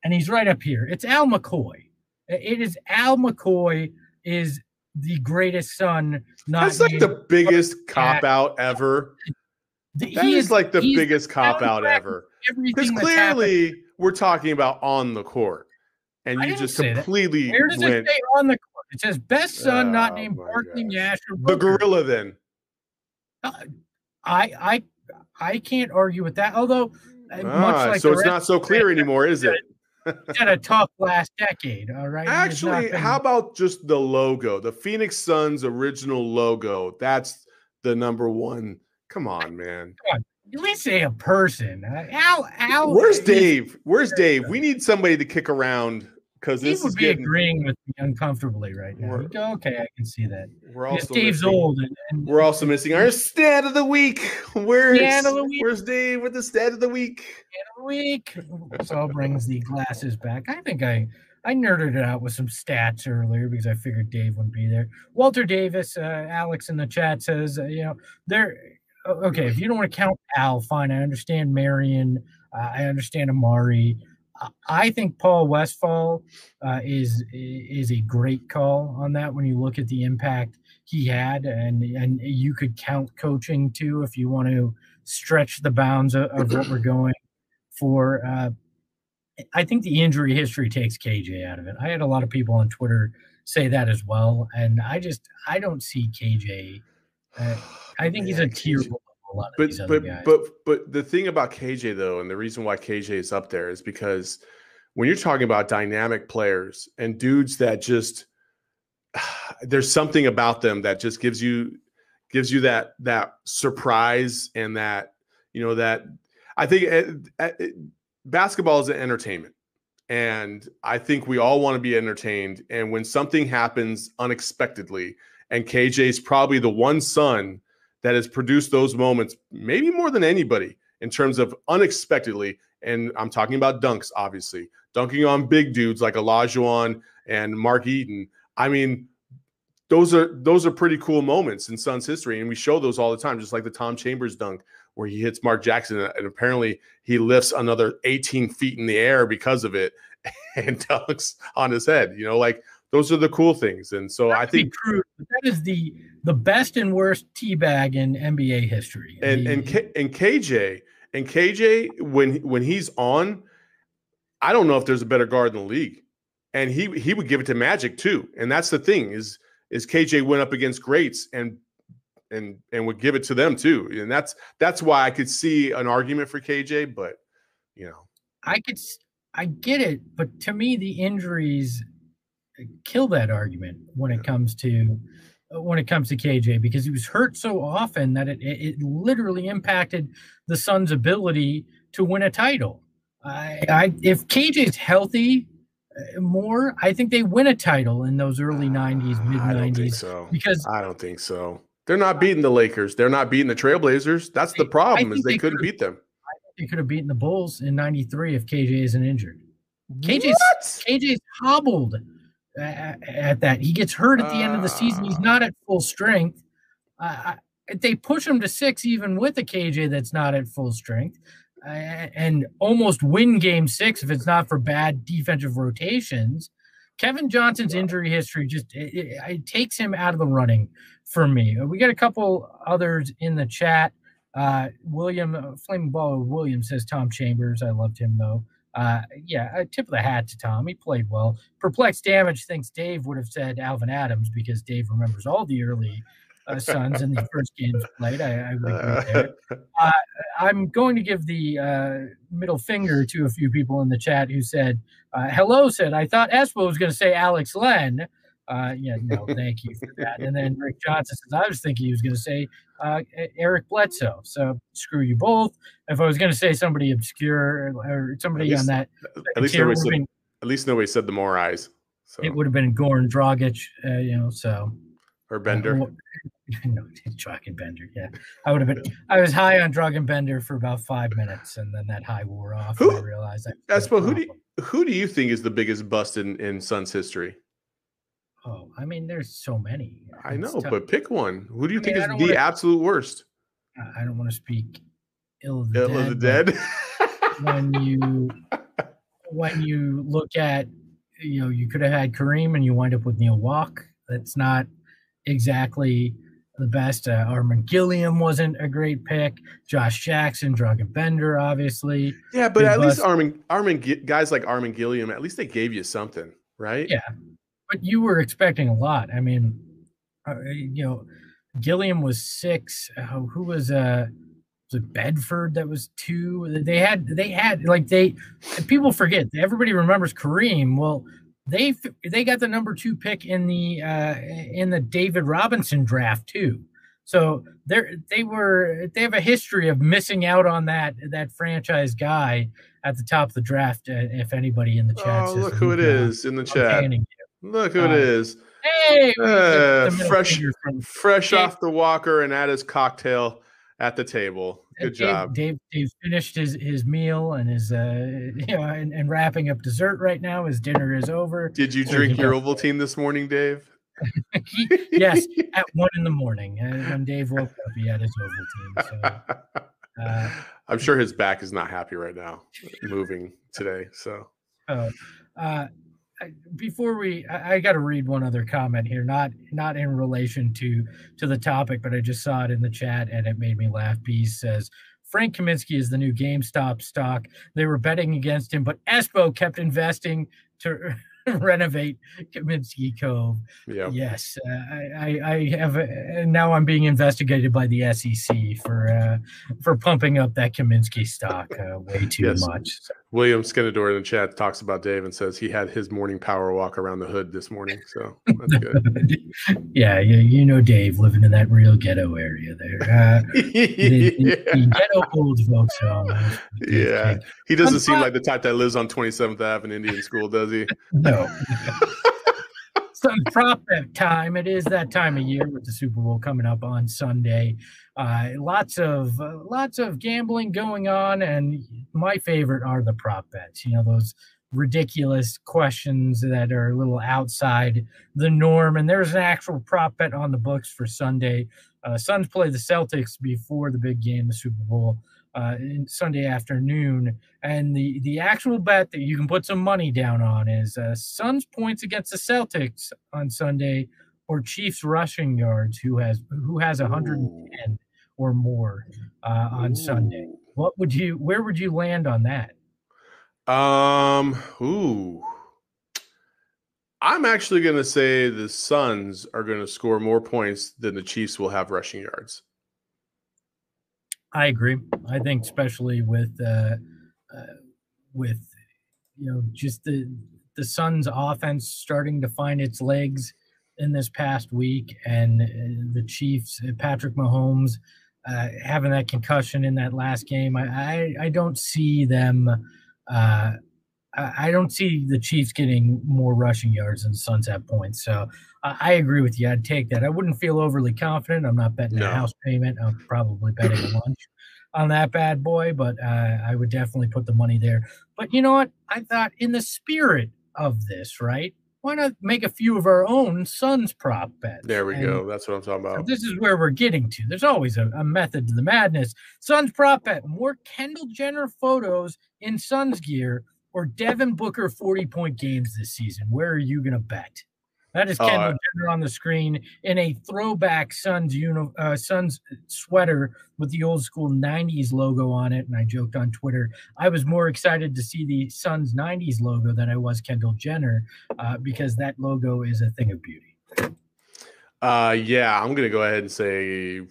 And he's right up here. It's Al McCoy. It is Al McCoy is the greatest Sun. Not That's like the biggest cop out ever. th- That he is like the biggest cop out ever. Because that's happened. clearly we're talking about on the court, and you just completely Where does it went say on the court? It says best Sun, not Oh named my Barkley. Nash or the gorilla. Then Uh, I I I can't argue with that. Although, uh, Ah, much like so it's not so clear anymore, is it? Had a tough last decade. All right. Not Actually, been- how about just the logo? The Phoenix Suns original logo. That's the number one. Come on, man. at least say a person? Uh, Al Al. Where's Dave? Where's Dave? We need somebody to kick around because this would is be getting. agreeing with me uncomfortably right now. We're- He'd go, okay, I can see that. We're also Dave's missing- old. And, and We're also missing our stat of the week. Where's Stat of the week. Where's Dave with the stat of the week? Stat of the week. Saul brings the glasses back. I think I I nerded it out with some stats earlier because I figured Dave wouldn't be there. Walter Davis, uh, Alex in the chat says, uh, you know, there. Okay, if you don't want to count Al, fine. I understand Marion. Uh, I understand Amar'e. I- think Paul Westphal uh, is is a great call on that when you look at the impact he had, and and you could count coaching too if you want to stretch the bounds of, of what we're going for. Uh, I think the injury history takes KJ out of it. I had a lot of people on Twitter say that as well, and I just I don't see KJ. Uh, I think he's a Man, tier KJ below a lot of But but but but the thing about KJ though, and the reason why KJ is up there is because when you're talking about dynamic players and dudes that just there's something about them that just gives you gives you that that surprise and that you know that I think it, it, basketball is an entertainment. And I think we all want to be entertained. And when something happens unexpectedly and KJ is probably the one Sun that has produced those moments, maybe more than anybody in terms of unexpectedly. And I'm talking about dunks, obviously, dunking on big dudes like Olajuwon and Mark Eaton. I mean, those are those are pretty cool moments in Suns history, and we show those all the time. Just like the Tom Chambers dunk, where he hits Mark Jackson, and apparently he lifts another 18 feet in the air because of it, and dunks on his head. You know, like those are the cool things. And so I to be think but that is the the best and worst teabag in NBA history. and and K, and KJ and KJ when when he's on, I don't know if there's a better guard in the league, and he he would give it to Magic too. And that's the thing is is KJ went up against greats and and and would give it to them too. And that's that's why I could see an argument for KJ, but you know, I could, I get it, but to me, the injuries kill that argument when it comes to when it comes to KJ because he was hurt so often that it it, it literally impacted the Suns' ability to win a title. I, I if KJ's healthy uh, more, I think they win a title in those early '90s, mid I don't think '90s so. because I don't think so. They're not beating the Lakers. They're not beating the Trailblazers. That's the I- I problem is they, they couldn't beat them. they could have beaten the Bulls in '93 if KJ isn't injured. KJ's What? KJ's hobbled uh, at that. He gets hurt at the end of the season. He's not at full strength. Uh, I- they push him to six even with a KJ that's not at full strength, uh, and almost win Game Six if it's not for bad defensive rotations. Kevin Johnson's injury history just it, it, it takes him out of the running for me. We got a couple others in the chat. Uh, William uh, Flaming Ball Williams says Tom Chambers. I loved him though. Uh, yeah, a tip of the hat to Tom. He played well. Perplexed Damage thinks Dave would have said Alvan Adams because Dave remembers all the early uh, Suns in the first games played. I, I would agree there. Uh, I'm going to give the uh, middle finger to a few people in the chat who said, uh, hello, said, I thought Espo was going to say Alex Len. Uh, yeah, no, thank you for that. And then Rick Johnson says, I was thinking he was going to say uh, Eric Bledsoe. So screw you both. If I was going to say somebody obscure or somebody least- on that, At least nobody said. At least nobody said the more eyes. So it would have been Goran Dragic, uh, you know, so. or Bender. Uh, no, Dragan Bender. Yeah, I would have been. I was high on Dragan Bender for about five minutes, and then that high wore off. and I Who- realized I but who do you, who do you think is the biggest bust in in Suns history? Oh, I mean, there's so many. I It's know, tough. but pick one. Who do you I think mean, is the wanna- absolute worst? I- don't want to speak ill of the Ill dead. of the dead. when you when you look at you know you could have had Kareem and you wind up with Neil Walk. That's not exactly the best. Uh, Armen Gilliam wasn't a great pick. Josh Jackson, Dragan Bender, obviously. yeah, but at least bust. Armen Armen Gi- guys like Armen Gilliam, at least they gave you something, right? Yeah. But you were expecting a lot. I mean, uh, you know, Gilliam was six. Uh, who was uh was it Bedford that was two? They had they had like they people forget. Everybody remembers Kareem. Well, they they got the number two pick in the uh in the David Robinson draft too. So they're they were they have a history of missing out on that that franchise guy at the top of the draft. Uh, if anybody in the chat Oh, says look who it uh, is in the chat. Look who it Uh, is. Hey, Uh, get the middle fresh- Fresh Dave- off the walker and at his cocktail at the table. Good Dave, job. Dave. Dave finished his his meal and is uh you know and, and wrapping up dessert right now. His dinner is over. Did you drink your got- Ovaltine this morning, Dave? Yes, at one in the morning uh, when Dave woke up, he had his Ovaltine. So uh, I'm sure his back is not happy right now, moving today. So uh, uh, before we, I, I got to read one other comment here, not not in relation to to the topic, but I just saw it in the chat and it made me laugh. Bees says. Frank Kaminsky is the new GameStop stock. They were betting against him, but Espo kept investing to renovate Kaminsky Cove. yeah, Yes, uh, I, I, I have. Uh, now I'm being investigated by the SEC for uh, for pumping up that Kaminsky stock uh, way too Yes. much. So, William Skinador in the chat talks about Dave and says he had his morning power walk around the hood this morning. So that's good. yeah, you, you know Dave living in that real ghetto area there. Uh, the, the, the ghetto old folks home. Yeah. He doesn't I'm seem pro- like the type that lives on 27th Ave in Indian School, does he? No. Some prop bet time. It is that time of year with the Super Bowl coming up on Sunday. Uh, lots of uh, lots of gambling going on, and my favorite are the prop bets. You know those ridiculous questions that are a little outside the norm. And there's an actual prop bet on the books for Sunday. Uh, Suns play the Celtics before the big game, the Super Bowl, uh, in Sunday afternoon. And the the actual bet that you can put some money down on is uh, Suns points against the Celtics on Sunday, or Chiefs rushing yards who has who has 110 or more uh, on Sunday. What would you? Where would you land on that? Um, ooh. I'm actually going to say the Suns are going to score more points than the Chiefs will have rushing yards. I agree. I think especially with uh, uh, with you know just the the Suns' offense starting to find its legs in this past week, and uh, the Chiefs, uh, Patrick Mahomes, uh, having that concussion in that last game. I I, I don't see them. Uh, I don't see the Chiefs getting more rushing yards than the Suns have points. So I I agree with you. I'd take that. I wouldn't feel overly confident. I'm not betting No. a house payment. I'm probably betting a lunch on that bad boy, but uh, I would definitely put the money there. But you know what? I thought in the spirit of this, right? Why not make a few of our own Suns prop bets? There we And go. That's what I'm talking about. this is where we're getting to. There's always a, a method to the madness. Suns prop bet more Kendall Jenner photos in Suns gear or Devin Booker 40 point games this season. Where are you going to bet? That is Oh, Kendall I- Jenner on the screen in a throwback Suns uni- uh, Suns sweater with the old school 90s logo on it. And I joked on Twitter, I was more excited to see the Suns 90s logo than I was Kendall Jenner uh, because that logo is a thing of beauty. Uh, yeah, I'm gonna go ahead and say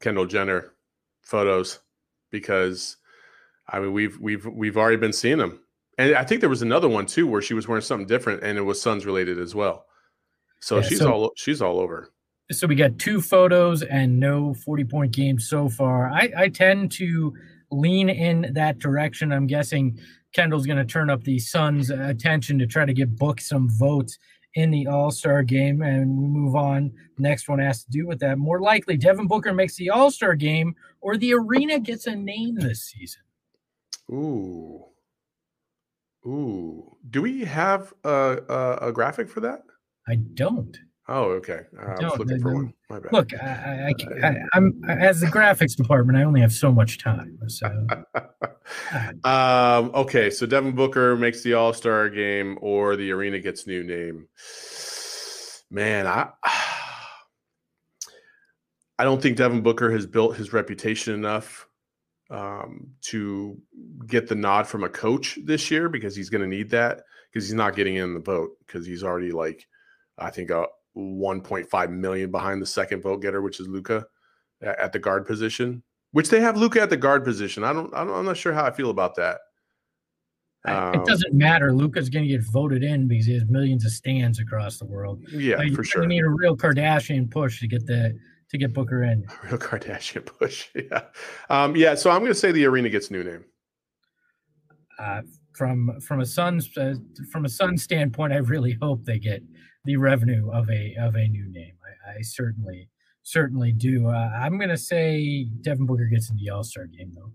Kendall Jenner photos because I mean we've we've we've already been seeing them, and I think there was another one too where she was wearing something different and it was Suns related as well. So Yeah, she's so- all she's all over. so we got two photos and no 40 point games so far. I, I tend to lean in that direction. I'm guessing Kendall's going to turn up the Suns' attention to try to get Book some votes in the All Star game. And we move on. Next one has to do with that. More likely, Devin Booker makes the All Star game or the arena gets a name this season. Ooh. Ooh. Do we have a, a, a graphic for that? I don't. Oh, okay. Uh, I was looking for one. My bad. Look, I, I, I, I'm as the graphics department, I only have so much time. So um, okay, so Devin Booker makes the All Star game, or the arena gets new name. Man, I I don't think Devin Booker has built his reputation enough um, to get the nod from a coach this year because he's going to need that because he's not getting in the vote because he's already like I think a 1.5 million behind the second vote getter, which is Luka at the guard position which they have Luka at the guard position. I don't, I don't I'm not sure how I feel about that. Um, it doesn't matter. Luka's going to get voted in because he has millions of stands across the world. Yeah, Like, for you sure. need a real Kardashian push to get the to get Booker in. Real Kardashian push. Yeah. Um, yeah. So I'm going to say the arena gets new name. Uh, from from a Suns uh, from a Sun standpoint, I really hope they get the revenue of a of a new name. I, I certainly certainly do. Uh, I'm going to say Devin Booker gets in the All Star game though.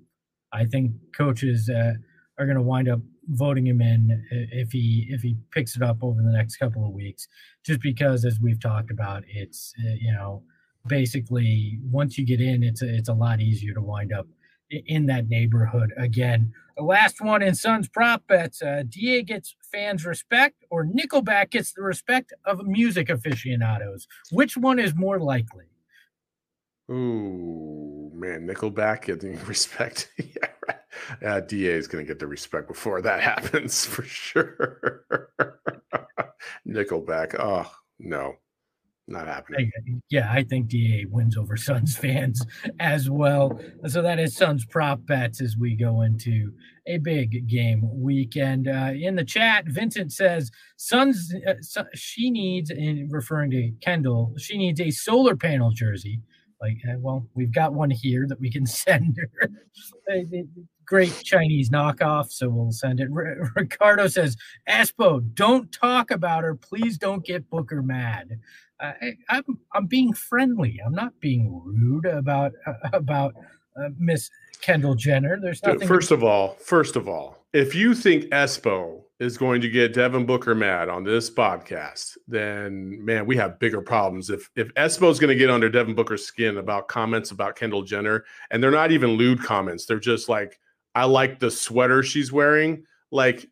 I think coaches uh, are going to wind up voting him in if he if he picks it up over the next couple of weeks. Just because, as we've talked about, it's uh, you know basically once you get in, it's a, it's a lot easier to wind up in that neighborhood again. The last one in Suns prop bets: uh, Da gets fans respect, or Nickelback gets the respect of music aficionados. Which one is more likely? Ooh, man, Nickelback getting respect. yeah, right. Uh, Da is going to get the respect before that happens for sure. Nickelback. Oh no, not happening. I- yeah, I think DA wins over Suns fans as well. So that is Suns prop bets as we go into a big game weekend. Uh, in the chat, Vincent says Suns. Uh, Su- she needs, in referring to Kendall, she needs a solar panel jersey. Like, uh, well, we've got one here that we can send her. Uh, Great Chinese knockoff, so we'll send it. R- Ricardo says, "Espo, don't talk about her. Please don't get Booker mad." I, I'm I'm being friendly. I'm not being rude about uh, about uh, Miss Kendall Jenner. There's nothing. First of all, first of all, if you think Espo is going to get Devin Booker mad on this podcast, then man, we have bigger problems. If if Espo is going to get under Devin Booker's skin about comments about Kendall Jenner, and they're not even lewd comments, they're just like, I like the sweater she's wearing. Like,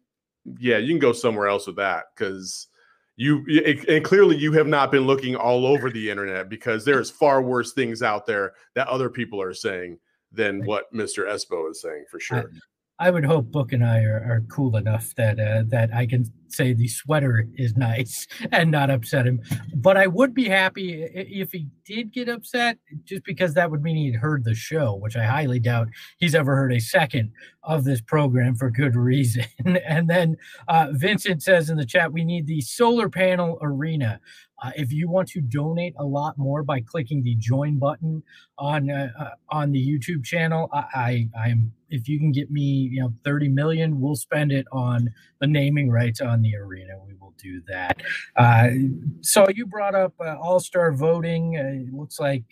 yeah, you can go somewhere else with that because you it, and clearly you have not been looking all over the internet because there's far worse things out there that other people are saying than what Mr. Espo is saying for sure. I would hope Book and I are, are cool enough that uh, that I can say the sweater is nice and not upset him. But I would be happy if he did get upset, just because that would mean he'd heard the show, which I highly doubt he's ever heard a second of this program for good reason. and then uh, Vincent says in the chat, we need the solar panel arena. Uh, if you want to donate a lot more by clicking the join button on uh, uh, on the YouTube channel, I, I I'm if you can get me you know 30 million, we'll spend it on the naming rights on the arena. We will do that. Uh, so you brought up uh, All Star voting. Uh, it looks like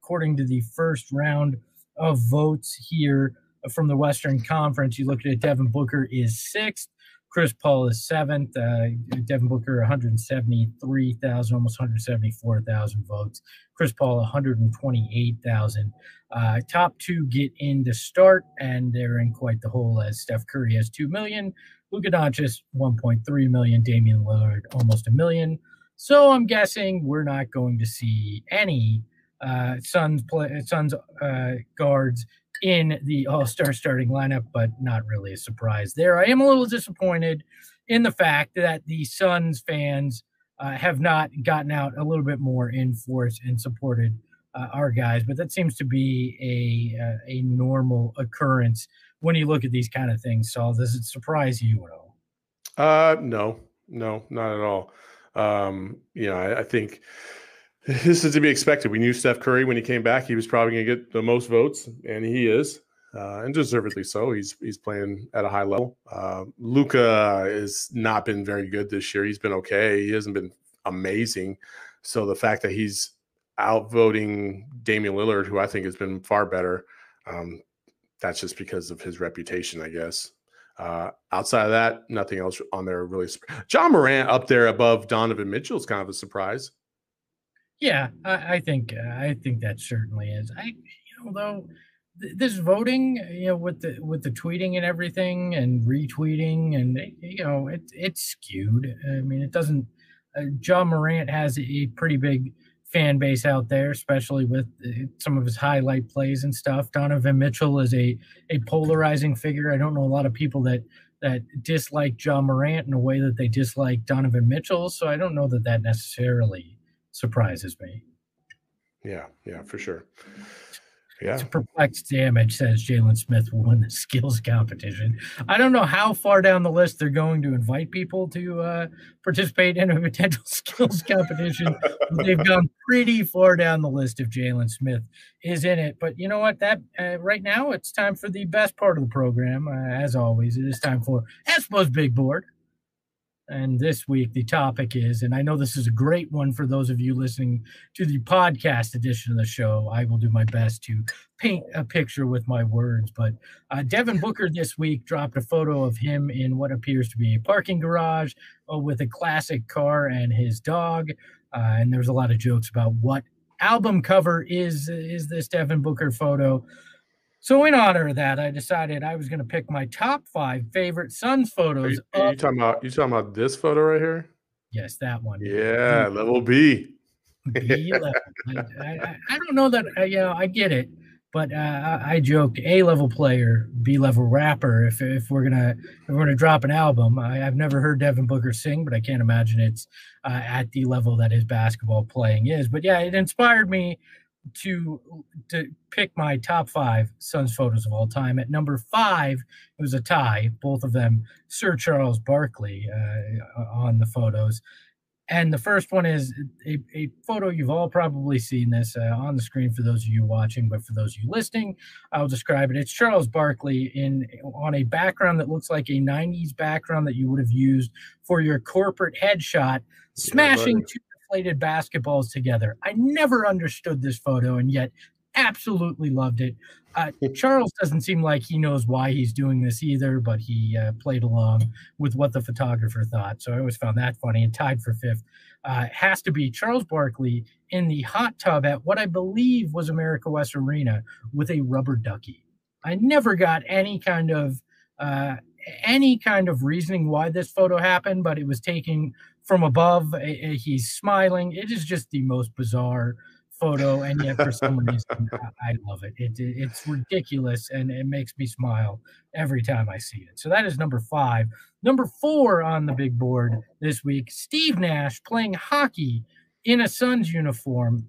according to the first round of votes here from the Western Conference, you look at it. Devin Booker is sixth. Chris Paul is seventh. Uh, Devin Booker, 173,000, almost 174,000 votes. Chris Paul, 128,000. Uh, top two get in to start, and they're in quite the hole as Steph Curry has 2 million, Luka Doncic 1.3 million, Damian Lillard almost a million. So I'm guessing we're not going to see any uh, Suns play, Suns uh, guards in the All Star starting lineup, but not really a surprise there. I am a little disappointed in the fact that the Suns fans uh, have not gotten out a little bit more in force and supported uh, our guys, but that seems to be a uh, a normal occurrence when you look at these kind of things. Saul, does it surprise you at all? Uh, no, no, not at all. Um, you know, I, I think this is to be expected. We knew Steph Curry when he came back; he was probably going to get the most votes, and he is, uh, and deservedly so. He's he's playing at a high level. Uh, Luka has not been very good this year. He's been okay. He hasn't been amazing. So the fact that he's outvoting Damian Lillard, who I think has been far better, um, that's just because of his reputation, I guess. Uh, outside of that, nothing else on there really. Ja Morant up there above Donovan Mitchell is kind of a surprise. Yeah, I, I think uh, I think that certainly is. I you know though th- this voting, you know, with the with the tweeting and everything and retweeting and you know it it's skewed. I mean, it doesn't. Uh, Ja Morant has a pretty big fan base out there, especially with some of his highlight plays and stuff. Donovan Mitchell is a a polarizing figure. I don't know a lot of people that that dislike Ja Morant in a way that they dislike Donovan Mitchell, so I don't know that that necessarily surprises me. Yeah, yeah, for sure. Yeah. It's a perplexed damage says Jalen Smith will win the skills competition. I don't know how far down the list they're going to invite people to uh, participate in a potential skills competition. They've gone pretty far down the list if Jalen Smith is in it. But you know what? That uh, right now it's time for the best part of the program. Uh, as always, it is time for Espo's Big Board. And this week, the topic is, and I know this is a great one for those of you listening to the podcast edition of the show. I will do my best to paint a picture with my words. But uh, Devin Booker this week dropped a photo of him in what appears to be a parking garage uh, with a classic car and his dog. Uh, and there's a lot of jokes about what album cover is is this Devin Booker photo. So in honor of that, I decided I was going to pick my top five favorite Suns Are photos. you, are you talking about you talking about this photo right here? yes, that one. Yeah, level B. B level. I, I, I don't know that uh, you know I get it, but uh, I, I joked A level player, B level rapper. If if we're gonna if we're gonna drop an album, I, I've never heard Devin Booker sing, but I can't imagine it's uh, at the level that his basketball playing is. But yeah, it inspired me to to pick my top five Suns photos of all time. At number five, it was a tie, both of them Sir Charles Barkley uh, on the photos. And the first one is a, a photo you've all probably seen this uh, on the screen for those of you watching, but for those of you listening, I'll describe it. It's Charles Barkley in on a background that looks like a '90s background that you would have used for your corporate headshot, smashing buddy. two deflated basketballs together. I never understood this photo, and yet absolutely loved it. Uh, Charles doesn't seem like he knows why he's doing this either, but he uh, played along with what the photographer thought. So I always found that funny and tied for fifth. Uh, has to be Charles Barkley in the hot tub at what I believe was America West Arena with a rubber ducky. I never got any kind of uh, any kind of reasoning why this photo happened, but it was taken from above. He's smiling. It is just the most bizarre photo, and yet for some reason I I love it. it. It's ridiculous, and it makes me smile every time I see it. So that is number five. Number four on the big board this week: Steve Nash playing hockey in a Suns uniform.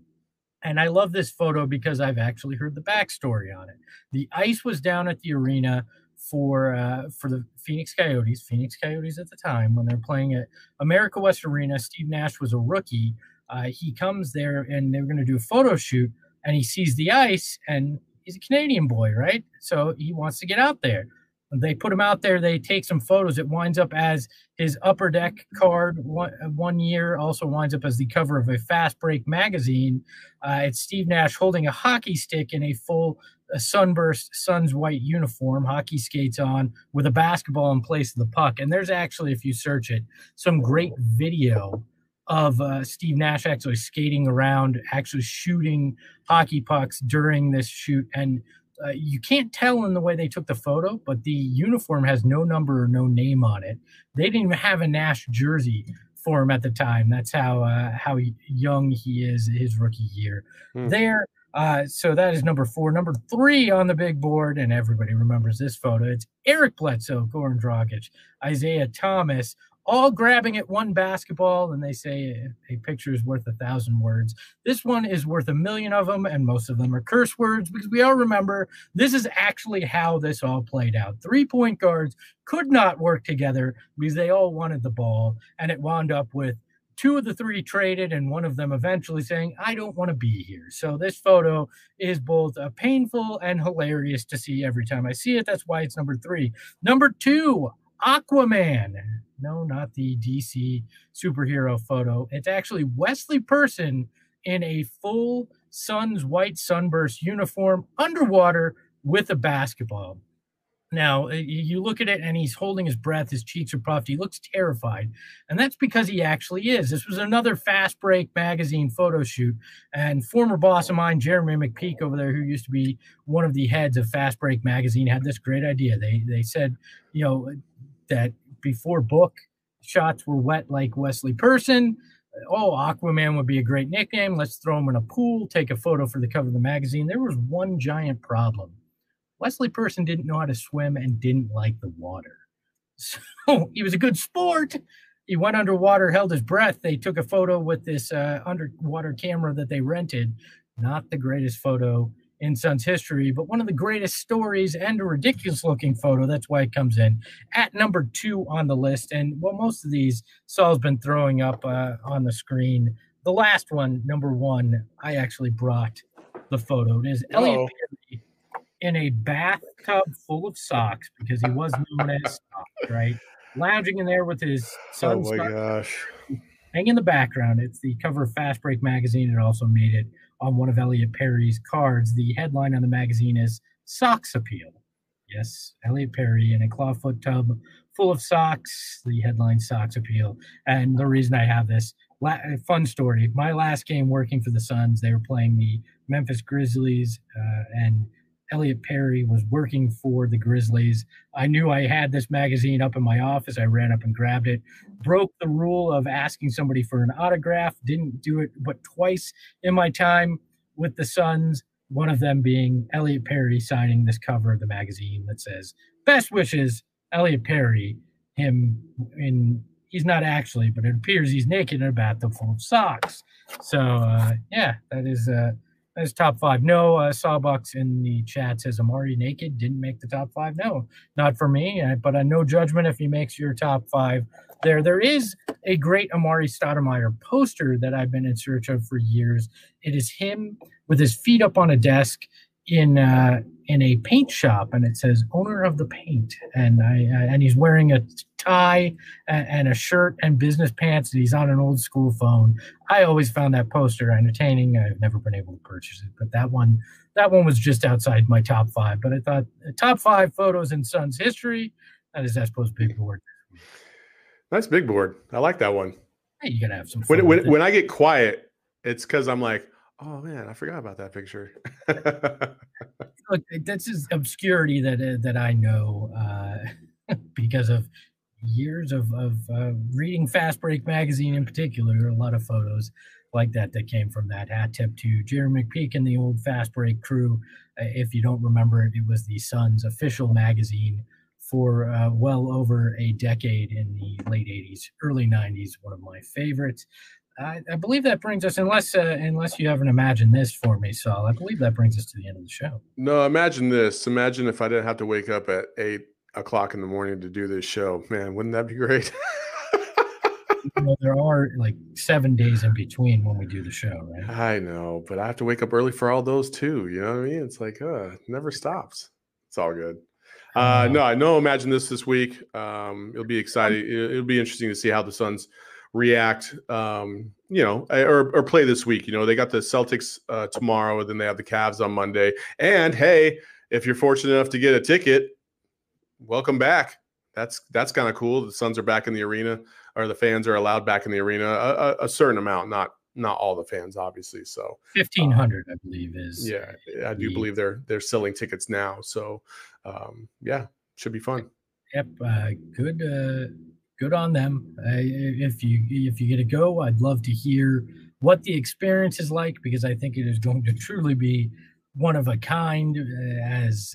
And I love this photo because I've actually heard the backstory on it. The ice was down at the arena for uh, for the Phoenix Coyotes, Phoenix Coyotes at the time when they're playing at America West Arena. Steve Nash was a rookie. Uh, he comes there and they're going to do a photo shoot, and he sees the ice, and he's a Canadian boy, right? So he wants to get out there. They put him out there. They take some photos. It winds up as his upper deck card one, one year. Also winds up as the cover of a Fast Break magazine. Uh, it's Steve Nash holding a hockey stick in a full a sunburst Suns white uniform, hockey skates on with a basketball in place of the puck. And there's actually, if you search it, some great video of uh, Steve Nash actually skating around, actually shooting hockey pucks during this shoot. And uh, you can't tell in the way they took the photo, but the uniform has no number or no name on it. They didn't even have a Nash jersey for him at the time. That's how uh, how young he is his rookie year. Hmm. There, uh, so that is number four. Number three on the big board, and everybody remembers this photo. It's Eric Bledsoe, Goran Dragic, Isaiah Thomas, all grabbing at one basketball, and they say a, a picture is worth a thousand words. This one is worth a million of them, and most of them are curse words because we all remember this is actually how this all played out. Three point guards could not work together because they all wanted the ball, and it wound up with two of the three traded, and one of them eventually saying, I don't want to be here. So this photo is both uh, painful and hilarious to see every time I see it. That's why it's number three. Number two, Aquaman. No, not the DC superhero photo. It's actually Wesley Person in a full Suns white sunburst uniform underwater with a basketball. Now, uh, you look at it and he's holding his breath, his cheeks are puffed, he looks terrified. And that's because he actually is. This was another Fast Break magazine photo shoot. And former boss of mine, Jeremy McPeak over there, who used to be one of the heads of Fast Break magazine, had this great idea. They they said, you know, that before book shots were wet like Wesley Person. Oh, Aquaman would be a great nickname. Let's throw him in a pool, take a photo for the cover of the magazine. There was one giant problem Wesley Person didn't know how to swim and didn't like the water. So he was a good sport. He went underwater, held his breath. They took a photo with this uh, underwater camera that they rented. Not the greatest photo in Suns history, but one of the greatest stories and a ridiculous looking photo. That's why it comes in at number two on the list. And well, most of these Saul's been throwing up uh, on the screen. The last one, number one, I actually brought the photo. It is Elliot in a bathtub full of socks because he was known as sock, right? Lounging in there with his son. Oh my gosh. Hang in the background. It's the cover of Fast Break magazine. It also made it on one of Elliot Perry's cards. The headline on the magazine is Socks Appeal. Yes, Elliot Perry in a clawfoot tub full of socks. The headline Socks Appeal. And the reason I have this la- fun story my last game working for the Suns, they were playing the Memphis Grizzlies, uh, and Elliot Perry was working for the Grizzlies. I knew I had this magazine up in my office. I ran up and grabbed it. Broke the rule of asking somebody for an autograph. Didn't do it but twice in my time with the Suns. One of them being Elliot Perry signing this cover of the magazine that says "Best wishes, Elliot Perry." Him in he's not actually, but it appears he's naked in a bathtub full of socks. So uh, yeah, that is uh, that's top five. No, uh, Sawbucks in the chat says Amar'e Naked didn't make the top five. No, not for me. But uh, no judgment if he makes your top five. There, there is a great Amar'e Stoudemire poster that I've been in search of for years. It is him with his feet up on a desk in uh, in a paint shop, and it says "owner of the paint," and I uh, and he's wearing a tie and, a shirt and business pants, and he's on an old school phone. I always found that poster entertaining. I've never been able to purchase it, but that one that one was just outside my top five. But I thought top five photos in Suns history. That is, I suppose, big board. Nice big board. I like that one. Hey, you gotta have some. when when, when I get quiet, it's because I'm like Oh man, I forgot about that picture. Look, that's just obscurity that uh, that I know uh, because of years of of uh, reading Fast Break magazine in particular. A lot of photos like that that came from that. Hat tip to Jeramie McPeek and the old Fast Break crew. Uh, if you don't remember it, it was the Sun's official magazine for uh, well over a decade in the late 80s, early 90s. One of my favorites. I, I, believe that brings us, unless uh, unless you haven't imagined this for me, Saul. I believe that brings us to the end of the show. No, imagine this. Imagine if I didn't have to wake up at eight o'clock in the morning to do this show. Man, wouldn't that be great? you know, there are like seven days in between when we do the show, right? I know, but I have to wake up early for all those too. You know what I mean? It's like, uh, it never stops. It's all good. Uh, uh, no, I know. Imagine this this week. Um, it'll be exciting. It'll be interesting to see how the Suns react um, you know eh, or, or play this week you know they got the celtics uh, tomorrow and then they have the Cavs on monday. And hey if you're fortunate enough to get a ticket welcome back. That's that's kind of cool. The suns are back in the arena or the fans are allowed back in the arena a, a, a certain amount not not all the fans obviously so 1500 um, i believe is yeah i do believe they're they're selling tickets now so um yeah should be fun. Yep uh, good uh good on them. Uh, if you if you get a go, I'd love to hear what the experience is like because I think it is going to truly be one of a kind. Uh, as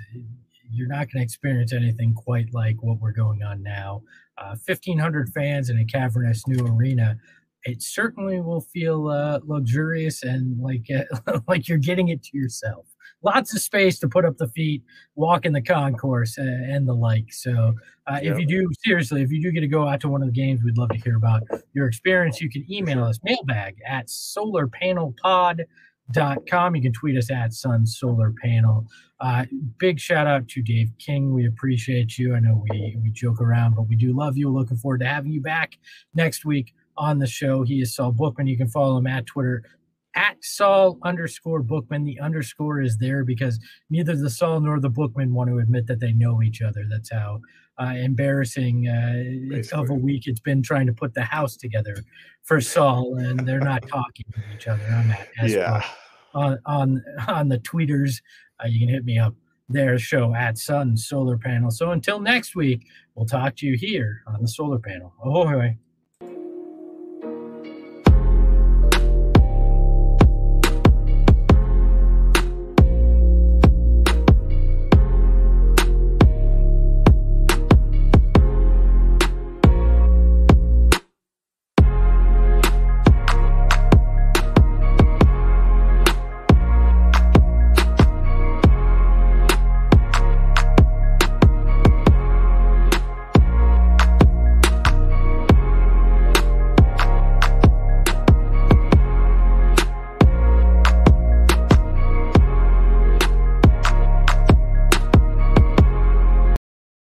you're not going to experience anything quite like what we're going on now. Uh, 1,500 fans in a cavernous new arena. it certainly will feel uh, luxurious and like like you're getting it to yourself. Lots of space to put up the feet, walk in the concourse, uh, and the like. So, uh, yep. if you do seriously, if you do get to go out to one of the games, we'd love to hear about your experience. You can email us mailbag at solarpanelpod.com. You can tweet us at Sun Solar Panel. Uh, big shout out to Dave King. We appreciate you. I know we we joke around, but we do love you. Looking forward to having you back next week on the show. He is Saul Bookman. You can follow him at Twitter at Saul underscore Bookman. The underscore is there because neither the Saul nor the Bookman want to admit that they know each other. That's how uh, embarrassing uh, of a week it's been trying to put the house together for Saul, and they're not talking to each other on that. yeah. On on on the tweeters, uh, you can hit me up their show at Sun Solar Panel. So until next week, we'll talk to you here on the Solar Panel. Ahoy!